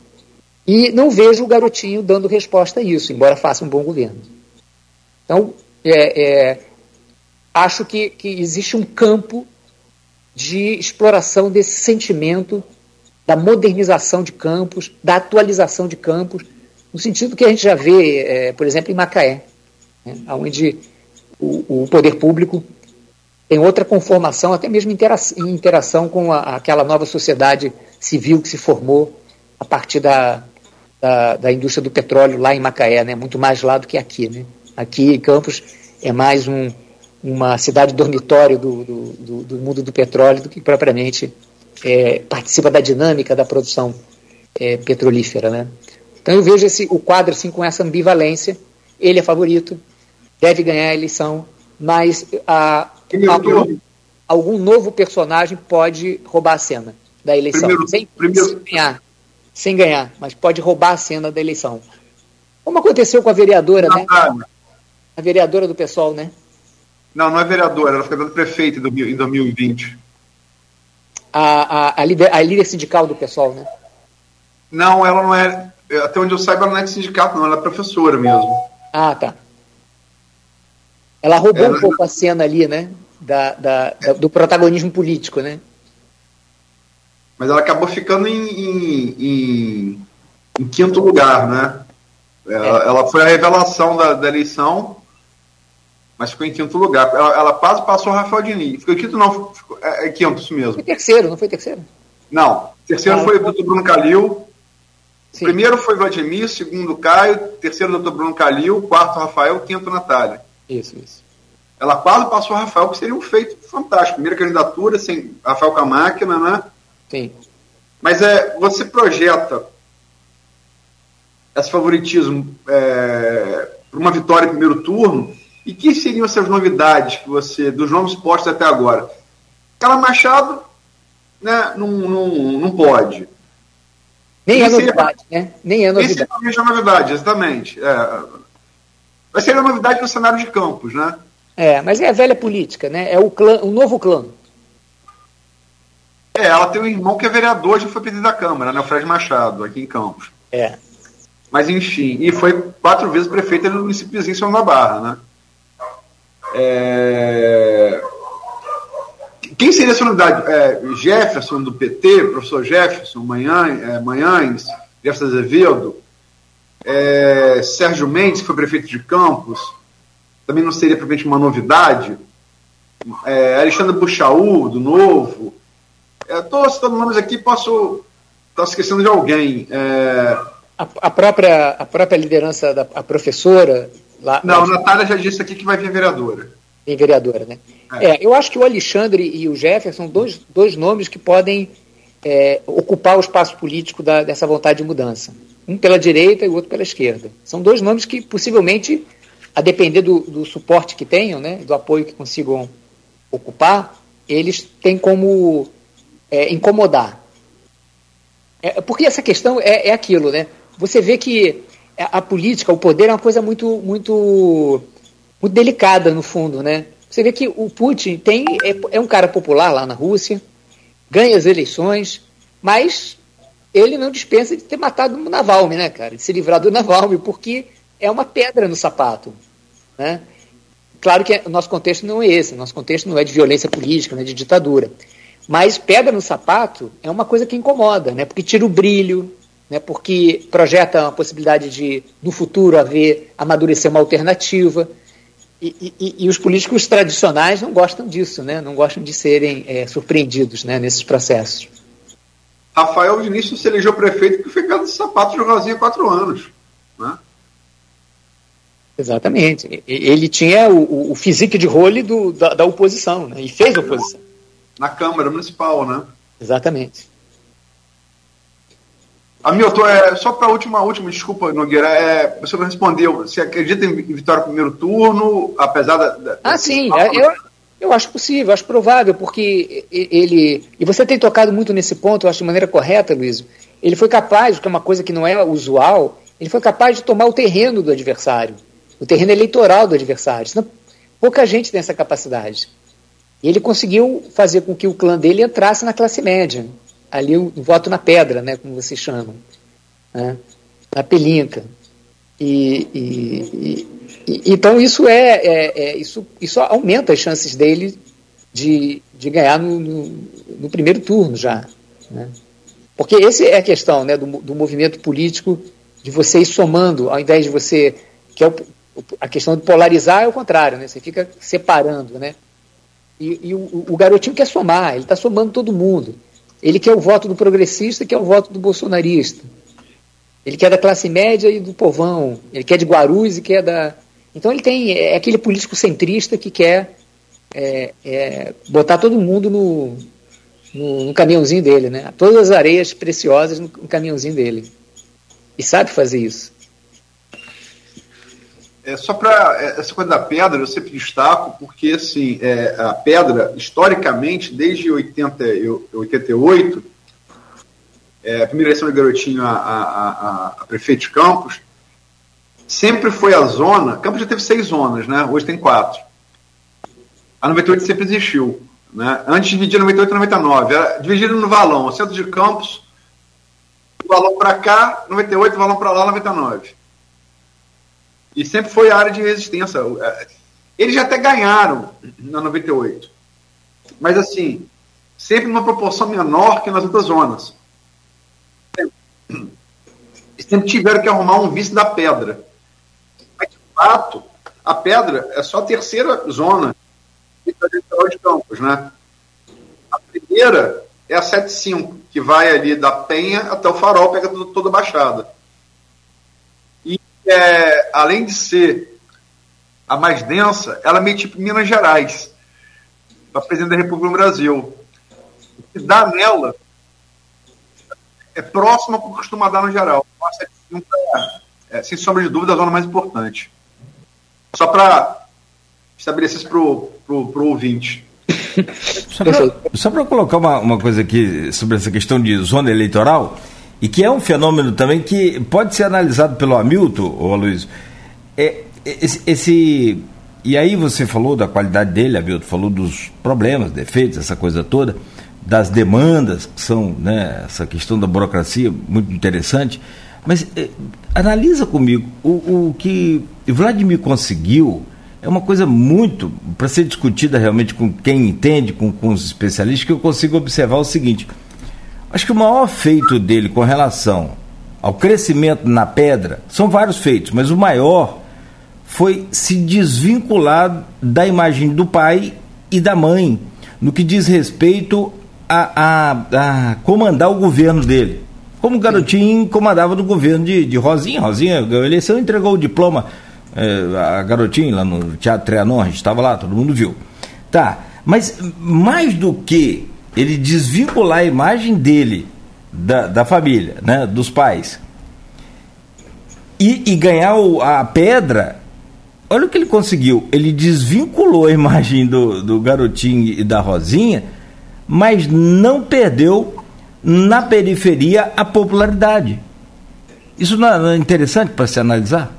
E não vejo o garotinho dando resposta a isso, embora faça um bom governo. Então, é, é, acho que, que existe um campo de exploração desse sentimento da modernização de campos, da atualização de campos, no sentido que a gente já vê, é, por exemplo, em Macaé, né, onde o, o, poder público tem outra conformação, até mesmo em interação com a, aquela nova sociedade civil que se formou a partir da, da, da, indústria do petróleo lá em Macaé, né, muito mais lá do que aqui. Né. Aqui em Campos é mais um, uma cidade dormitório do, do, do, do mundo do petróleo do que propriamente é, participa da dinâmica da produção é, petrolífera. Né? Então eu vejo esse, o quadro assim, com essa ambivalência. Ele é favorito, deve ganhar a eleição, mas a, algum, algum, novo personagem pode roubar a cena da eleição. Primeiro, sem, primeiro... sem, ganhar, sem ganhar, mas pode roubar a cena da eleição. Como aconteceu com a vereadora, Não, né? A vereadora do pessoal, né?
Não, não é vereadora, ela foi candidata prefeita em 2020.
A, a, a, líder, a líder sindical do pessoal, né?
Não, ela não é. Até onde eu saiba, ela não é de sindicato, não, ela é professora mesmo.
Ah, tá. Ela roubou ela... um pouco a cena ali, né? Da, da, da, do protagonismo político, né?
Mas ela acabou ficando em, em, em, em quinto lugar, né? Ela, é. ela, foi a revelação da, da eleição mas ficou em quinto lugar. Ela, ela quase passou o Rafael Diniz. Ficou em quinto, não, ficou, é, é quinto, isso mesmo.
Foi terceiro, não foi terceiro?
Não, terceiro ah, foi o doutor Bruno Calil. Sim. Primeiro foi Vladimir, segundo Caio, terceiro doutor Bruno Calil, quarto Rafael, quinto Natália.
Isso, isso.
Ela quase passou o Rafael, que seria um feito fantástico. Primeira candidatura, sem Rafael com a máquina, né?
Sim.
Mas é, você projeta esse favoritismo é, para uma vitória em primeiro turno, e que seriam essas novidades que você, dos nomes postos até agora? Cala Machado, né, não, não, não pode.
Nem é novidade, né? Nem é novidade.
Esse é novidade, exatamente. É. Vai ser a novidade no cenário de campos, né?
É, mas é a velha política, né? É o, clã, o novo clã.
É, ela tem um irmão que é vereador, já foi presidente da Câmara, né? O Fred Machado, aqui em Campos.
É.
Mas enfim, e foi quatro vezes prefeito no municípiozinho São da Barra, né? É... Quem seria essa unidade? É, Jefferson do PT, professor Jefferson, Manhães, é, Manhães Jefferson Azevedo, é, Sérgio Mendes, que foi prefeito de Campos, também não seria propriamente uma novidade. É, Alexandre Buchaú, do Novo. Estou é, citando nomes aqui, posso estar esquecendo de alguém. É...
A, a, própria, a própria liderança da a professora
Lá, não, a Natália já disse aqui que vai vir vereadora.
Em vereadora, né? É. é. eu acho que o Alexandre e o Jefferson são dois, dois nomes que podem é, ocupar o espaço político da, dessa vontade de mudança. Um pela direita e o outro pela esquerda. São dois nomes que possivelmente, a depender do, do suporte que tenham, né, do apoio que consigam ocupar, eles têm como é, incomodar. É, porque essa questão é, é aquilo, né? Você vê que a política, o poder é uma coisa muito, muito, muito delicada no fundo, né? Você vê que o Putin tem é, é um cara popular lá na Rússia, ganha as eleições, mas ele não dispensa de ter matado o Navalny, né, cara? De se livrar do Navalny, porque é uma pedra no sapato, né? Claro que o nosso contexto não é esse, o nosso contexto não é de violência política, não é de ditadura. Mas pedra no sapato é uma coisa que incomoda, né? Porque tira o brilho, né, porque projeta a possibilidade de, no futuro, haver, amadurecer uma alternativa. E, e, e, os políticos tradicionais não gostam disso, né, não gostam de serem é, surpreendidos né, nesses processos.
Rafael Vinícius se elegeu prefeito porque foi casa de sapato de quatro anos. Né?
Exatamente. Ele tinha o, o físico de role do, da, da, oposição, né? e fez oposição.
Na Câmara Municipal, né?
Exatamente.
Hamilton, é, só para a última, última, desculpa, Nogueira, é, você não respondeu. Você acredita em vitória no primeiro turno, apesar da. da
ah, sim, é, eu, eu acho possível, acho provável, porque ele. E você tem tocado muito nesse ponto, eu acho de maneira correta, Luiz. Ele foi capaz, que é uma coisa que não é usual, ele foi capaz de tomar o terreno do adversário, o terreno eleitoral do adversário. Senão, pouca gente tem essa capacidade. E ele conseguiu fazer com que o clã dele entrasse na classe média. Ali o, o voto na pedra, né, como vocês chamam. Né, na pelinca. E, e, então isso é, é, é, isso, isso aumenta as chances dele de, de ganhar no, no, no primeiro turno já. Né? Porque essa é a questão né, do, do movimento político, de você ir somando, ao invés de você. que é o, a questão de polarizar é o contrário, né? você fica separando. Né? E, e o, o, garotinho quer somar, ele está somando todo mundo. Ele quer o voto do progressista, quer o voto do bolsonarista. Ele quer da classe média e do povão. Ele quer de Guarulhos e quer da. Então ele tem. É aquele político centrista que quer é, é, botar todo mundo no, no, no, caminhãozinho dele, né? Todas as areias preciosas no, no caminhãozinho dele. E sabe fazer isso.
É, só para é, essa coisa da pedra, eu sempre destaco, porque assim, é, a pedra, historicamente, desde 80, 88, é, a primeira eleição de garotinho a, a, a, a, prefeito de Campos, sempre foi a zona. Campos já teve seis zonas, né? Hoje tem quatro. A 98 sempre existiu. Né? Antes dividia 98 e 99. Era dividido no valão, centro de campos, valão para cá, 98, o valão para lá, 99. E sempre foi a área de resistência. Eles já até ganharam na 98. Mas assim, sempre numa proporção menor que nas outras zonas. Sempre tiveram que arrumar um vice da pedra. Fato, a pedra é só a terceira zona de Campos, né? A primeira é a 75, que vai ali da Penha até o Farol, pega toda a Baixada. E, é, além de ser a mais densa, ela é meio tipo Minas Gerais, para presidente da República no Brasil. O que dá nela é próxima ao que costuma dar no geral. A 75 é, é, sem sombra de dúvida, a zona mais importante. Só para estabelecer isso para o ouvinte.
Só para colocar uma, uma coisa aqui sobre essa questão de zona eleitoral, e que é um fenômeno também que pode ser analisado pelo Hamilton, ô Luiz. É, esse, esse, e aí você falou da qualidade dele, Hamilton, falou dos problemas, defeitos, essa coisa toda, das demandas, que são né, essa questão da burocracia, muito interessante. Mas é, analisa comigo o, o que Vladimir conseguiu é uma coisa muito para ser discutida realmente com quem entende, com, com os especialistas, que eu consigo observar o seguinte: acho que o maior feito dele com relação ao crescimento na pedra são vários feitos, mas o maior foi se desvincular da imagem do pai e da mãe no que diz respeito a, a, a comandar o governo dele. Como garotinho comandava no governo de, de Rosinha. Rosinha ganhou a eleição entregou o diploma é, a garotinha lá no Teatro Trianon, a gente estava lá, todo mundo viu. Tá, mas mais do que ele desvincular a imagem dele da, da família, né, dos pais, e, e ganhar o, a pedra, olha o que ele conseguiu. Ele desvinculou a imagem do, do garotinho e da Rosinha, mas não perdeu na periferia a popularidade. Isso não é interessante para se analisar?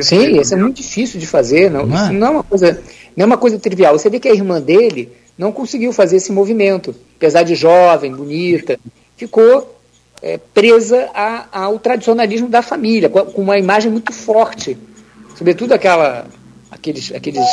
Sim, isso é muito difícil de fazer. Não, não, é? não é uma coisa, não é uma coisa trivial. Você vê que a irmã dele não conseguiu fazer esse movimento, apesar de jovem, bonita, ficou é, presa a, ao tradicionalismo da família, com, com, uma imagem muito forte, sobretudo aquela, aqueles, aqueles,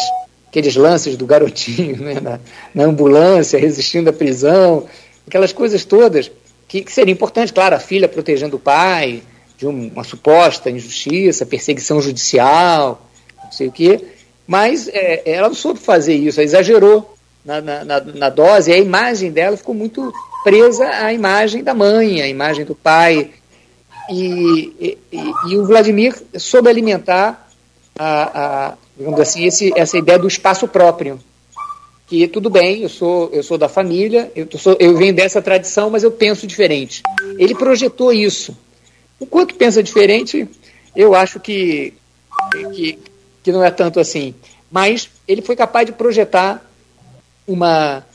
aqueles lances do garotinho (laughs) né, na, na ambulância, resistindo à prisão, aquelas coisas todas que, que seria importante, claro, a filha protegendo o pai, de uma suposta injustiça, perseguição judicial, não sei o quê, mas é, ela não soube fazer isso, ela exagerou na, na, na, dose, e a imagem dela ficou muito presa à imagem da mãe, à imagem do pai, e, e, e o Vladimir soube alimentar a, a, digamos assim, esse, essa ideia do espaço próprio, que tudo bem, eu sou, eu sou da família, eu, sou, eu venho dessa tradição, mas eu penso diferente. Ele projetou isso Enquanto pensa diferente, eu acho que, que, que não é tanto assim. Mas ele foi capaz de projetar uma,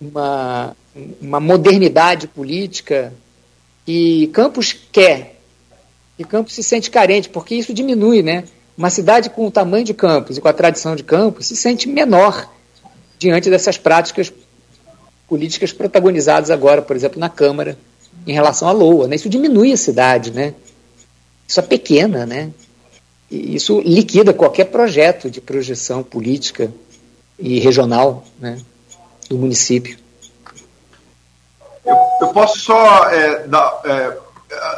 uma, uma modernidade política que Campos quer. E Campos se sente carente, porque isso diminui, né? Uma cidade com o tamanho de Campos e com a tradição de Campos se sente menor diante dessas práticas políticas protagonizadas agora, por exemplo, na Câmara, em relação à LOA. Né? Isso diminui a cidade, né? Isso é pequena, né? E isso liquida qualquer projeto de projeção política e regional né, do município.
Eu, eu posso só é, dar. É,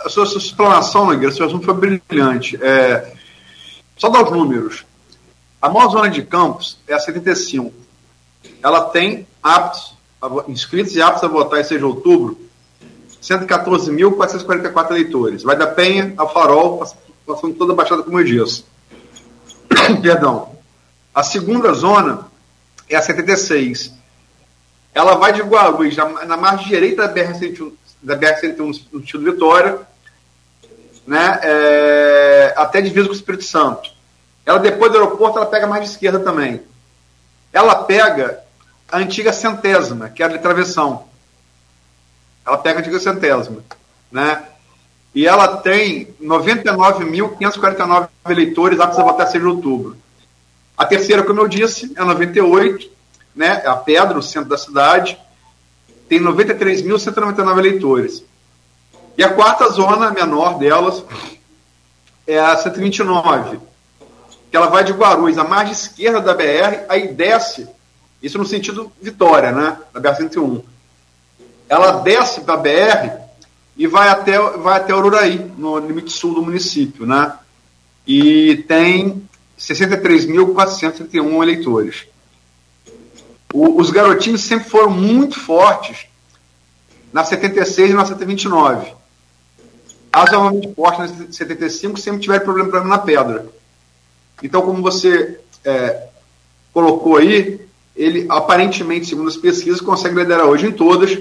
a sua, sua explanação, Nogueira, seu assunto foi brilhante. É, só dar os números. A maior zona de campos é a 75. Ela tem aptos, inscritos e aptos a votar em 6 de outubro, 114.444 eleitores. Vai da Penha ao Farol, passando toda a Baixada, como eu disse. (coughs) Perdão. A segunda zona é a 76. Ela vai de Guarulhos, na, na margem direita da BR-101, da BR-101 no sentido Vitória, né, é, até divisa com o Espírito Santo. Ela, depois do aeroporto, ela pega mais de esquerda também. Ela pega a antiga centésima, que era de travessão. Ela pega a antiga centésima. Né? E ela tem 99.549 eleitores aptos a votar 6 de outubro. A terceira, como eu disse, é 98, né? a Pedra, o centro da cidade, tem 93.199 eleitores. E a quarta zona, menor delas, é a 129, que ela vai de Guarulhos, a margem esquerda da BR, aí desce, isso no sentido Vitória, né? Da BR-101. Ela desce da BR e vai até, vai até Ururaí, no limite sul do município, né? E tem 63.431 eleitores. O, os garotinhos sempre foram muito fortes na 76 e na 129. Razoavelmente fortes na 75, sempre tiveram problema, problema na pedra. Então, como você é, colocou aí, ele aparentemente, segundo as pesquisas, consegue liderar hoje em todas,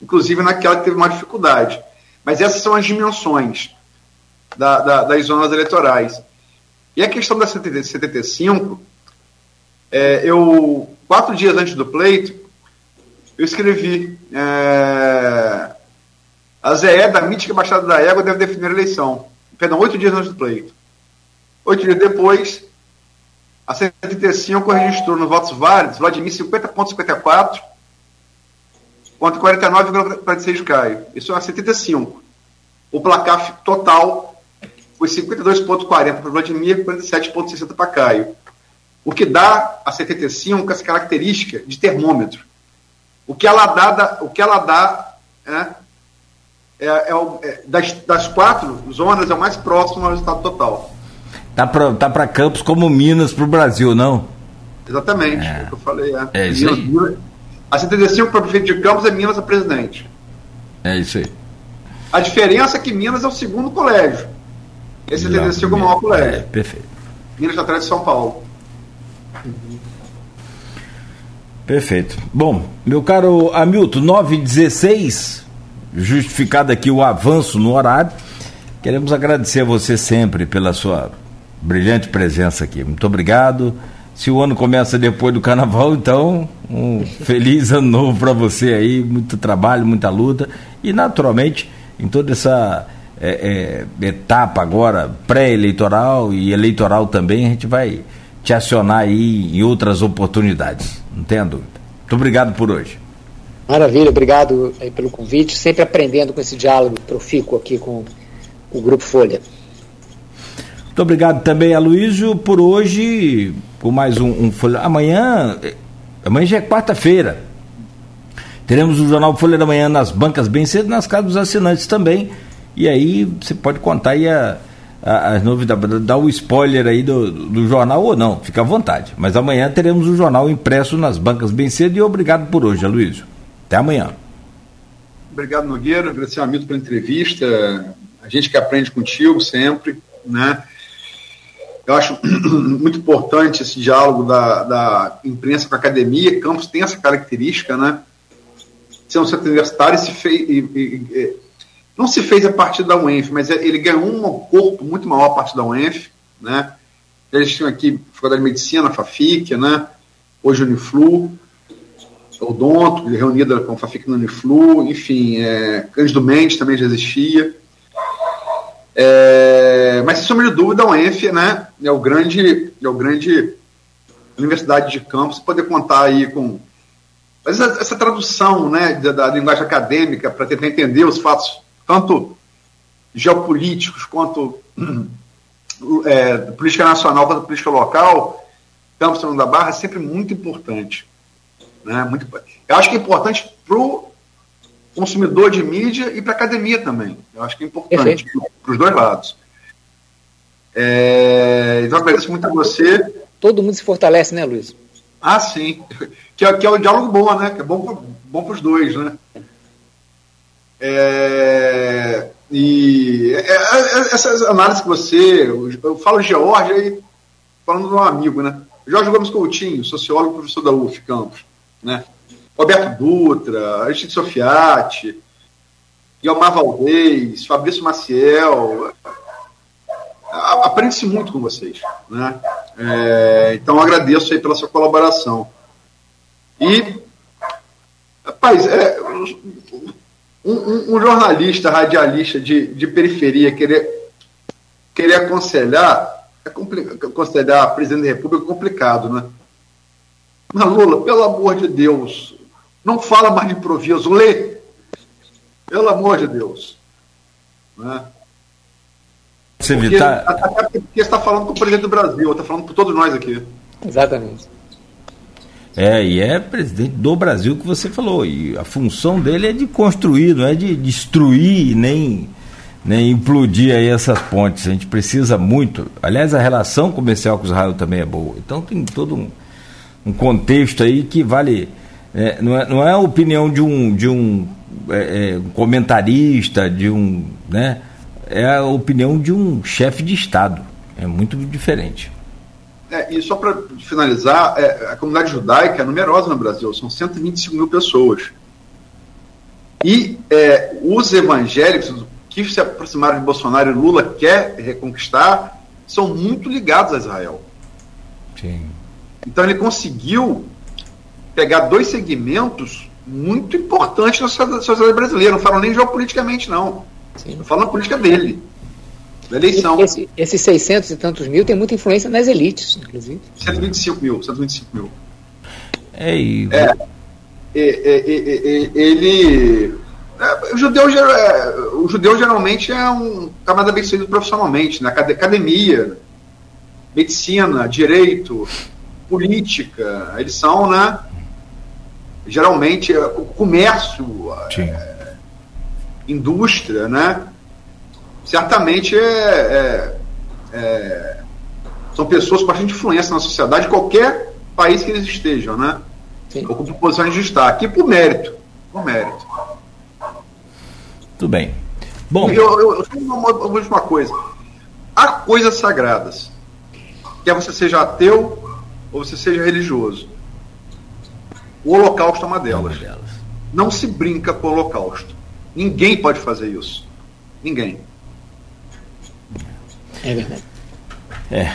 inclusive naquela que teve mais dificuldade. Mas essas são as dimensões da, da, das zonas eleitorais. E a questão da 75, é, eu, quatro dias antes do pleito, eu escrevi é, a ZE da mítica Baixada da Égua deve definir a eleição. Perdão, oito dias antes do pleito. Oito dias depois, a 75 registrou nos votos válidos Vladimir 50,54 contra 49,46 de Caio. Isso é a 75. O placar total foi 52,40 para Vladimir, 47,60 para Caio. O que dá a 75 essa característica de termômetro. O que ela dá, o que ela dá é, é, é, é das, das, quatro zonas é o mais próximo ao resultado total.
Tá para tá Campos como Minas para o Brasil, não?
Exatamente, é, é o que eu falei. É,
é isso aí.
A 75 para prefeito de Campos é Minas a presidente.
É isso aí.
A diferença é que Minas é o segundo colégio. Esse 75 é o maior colégio. É,
perfeito.
Minas está atrás de São Paulo.
Perfeito. Bom, meu caro Hamilton, 916, justificado aqui o avanço no horário. Queremos agradecer a você sempre pela sua brilhante presença aqui. Muito obrigado. Se o ano começa depois do carnaval, então um feliz ano novo para você aí, muito trabalho, muita luta e naturalmente em toda essa é, é, etapa agora pré-eleitoral e eleitoral também a gente vai te acionar aí em outras oportunidades. Não tenha dúvida. Muito obrigado por hoje.
Maravilha, obrigado pelo convite. Sempre aprendendo com esse diálogo profícuo aqui com o Grupo Folha.
Muito obrigado também, Aloysio, por hoje, por mais um, um Folha. Amanhã, amanhã já é quarta-feira. Teremos o Jornal Folha da Manhã nas bancas bem cedo, nas casas dos assinantes também. E aí você pode contar aí a, a, as novidades, dar o spoiler aí do, do jornal ou não, fica à vontade. Mas amanhã teremos o jornal impresso nas bancas bem cedo e obrigado por hoje, Aloysio. Até amanhã.
Obrigado, Nogueira. Agradecer ao Hamilton pela entrevista. A gente que aprende contigo sempre, né? Eu acho (clears throat) muito importante esse diálogo da, da imprensa com a academia. Campos tem essa característica, né? Ser um centro universitário se fez, e, e, não se fez a partir da UENF, mas ele ganhou um corpo muito maior a partir da UENF, né? Eles tinham aqui Faculdade de Medicina, FAFIC, né? Hoje Uniflu, Odonto, reunida com a FAFIC no Uniflu, enfim, é, Cândido Mendes também já existia. É, mas sem sombra de dúvida, a UENF né, é o grande, é o grande Universidade de Campos, poder contar aí com essa, essa tradução né, da, da linguagem acadêmica para tentar entender os fatos, tanto geopolíticos quanto (clears throat) é, política nacional quanto política local, Campos da Barra é sempre muito importante. Né? Muito, eu acho que é importante para o consumidor de mídia e para a academia também. Eu acho que é importante para os dois lados. É, então, agradeço muito a você.
Todo mundo se fortalece, né, Luiz?
Ah, sim. Que é, que é o diálogo bom, né? Que é bom, bom para os dois, né? É, e é, é, essas análises que você. Eu falo George aí, falando de um amigo, né? Jorge Gomes Coutinho, sociólogo professor da UF Campos, né? Roberto Dutra, Aristide Sofiati, Guilmar Valdez, Fabrício Maciel. Aprende-se muito com vocês. Né? É, então agradeço aí pela sua colaboração. E, rapaz, é, um, um, jornalista, radialista de, de periferia querer, querer aconselhar, é aconselhar presidente da República é complicado, né? Mas Lula, pelo amor de Deus, não fala mais de improviso, lê. Pelo amor de Deus. Né?
Você porque, tá...
Até porque você está falando com o presidente do Brasil, está falando com todos nós aqui.
Exatamente.
É, e é presidente do Brasil que você falou. E a função dele é de construir, não é de destruir nem, nem implodir aí essas pontes. A gente precisa muito. Aliás, a relação comercial com Israel também é boa. Então tem todo um, um contexto aí que vale é, não, é, não é a opinião de um, de um é, é, comentarista, de um. Né, é a opinião de um chefe de Estado. É muito diferente.
É, e só para finalizar, é, a comunidade judaica é numerosa no Brasil, são 125 mil pessoas. E é, os evangélicos que se aproximaram de Bolsonaro e Lula quer reconquistar são muito ligados a Israel.
Sim.
Então ele conseguiu pegar dois segmentos muito importantes na sociedade brasileira. Não falam nem geopoliticamente, não. Sim. Não falam na política dele. Da eleição.
Esse, esses 600 e tantos mil tem muita influência nas elites, inclusive.
125 mil. 125 mil.
É, e...
é, é, é, ele. o, judeu, o judeu geralmente é um camada bem sucedido profissionalmente, na né? academia, medicina, direito, política. Eles são, né? Geralmente é, o comércio, é, indústria, né? Certamente é, é, é, são pessoas com bastante influência na sociedade, qualquer país que eles estejam, né? Sim. Ocupam posições de destaque, e por mérito. Por mérito.
Tudo bem. Bom.
Eu, eu, eu uma, uma última coisa. Há coisas sagradas. Quer você seja ateu ou você seja religioso o Holocausto é uma delas. É uma delas. Não se brinca com o Holocausto. Ninguém pode fazer isso. Ninguém.
É verdade.
É.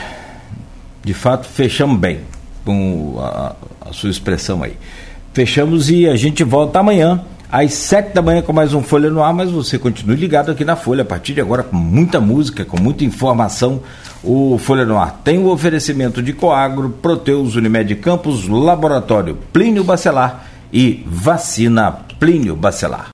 De fato, fechamos bem com a, a sua expressão aí. Fechamos e a gente volta amanhã às sete da manhã com mais um Folha no Ar, mas você continue ligado aqui na Folha, a partir de agora com muita música, com muita informação. O Folha no Ar tem o oferecimento de Coagro, Proteus, Unimed Campos, Laboratório Plínio Bacelar e Vacina Plínio Bacelar.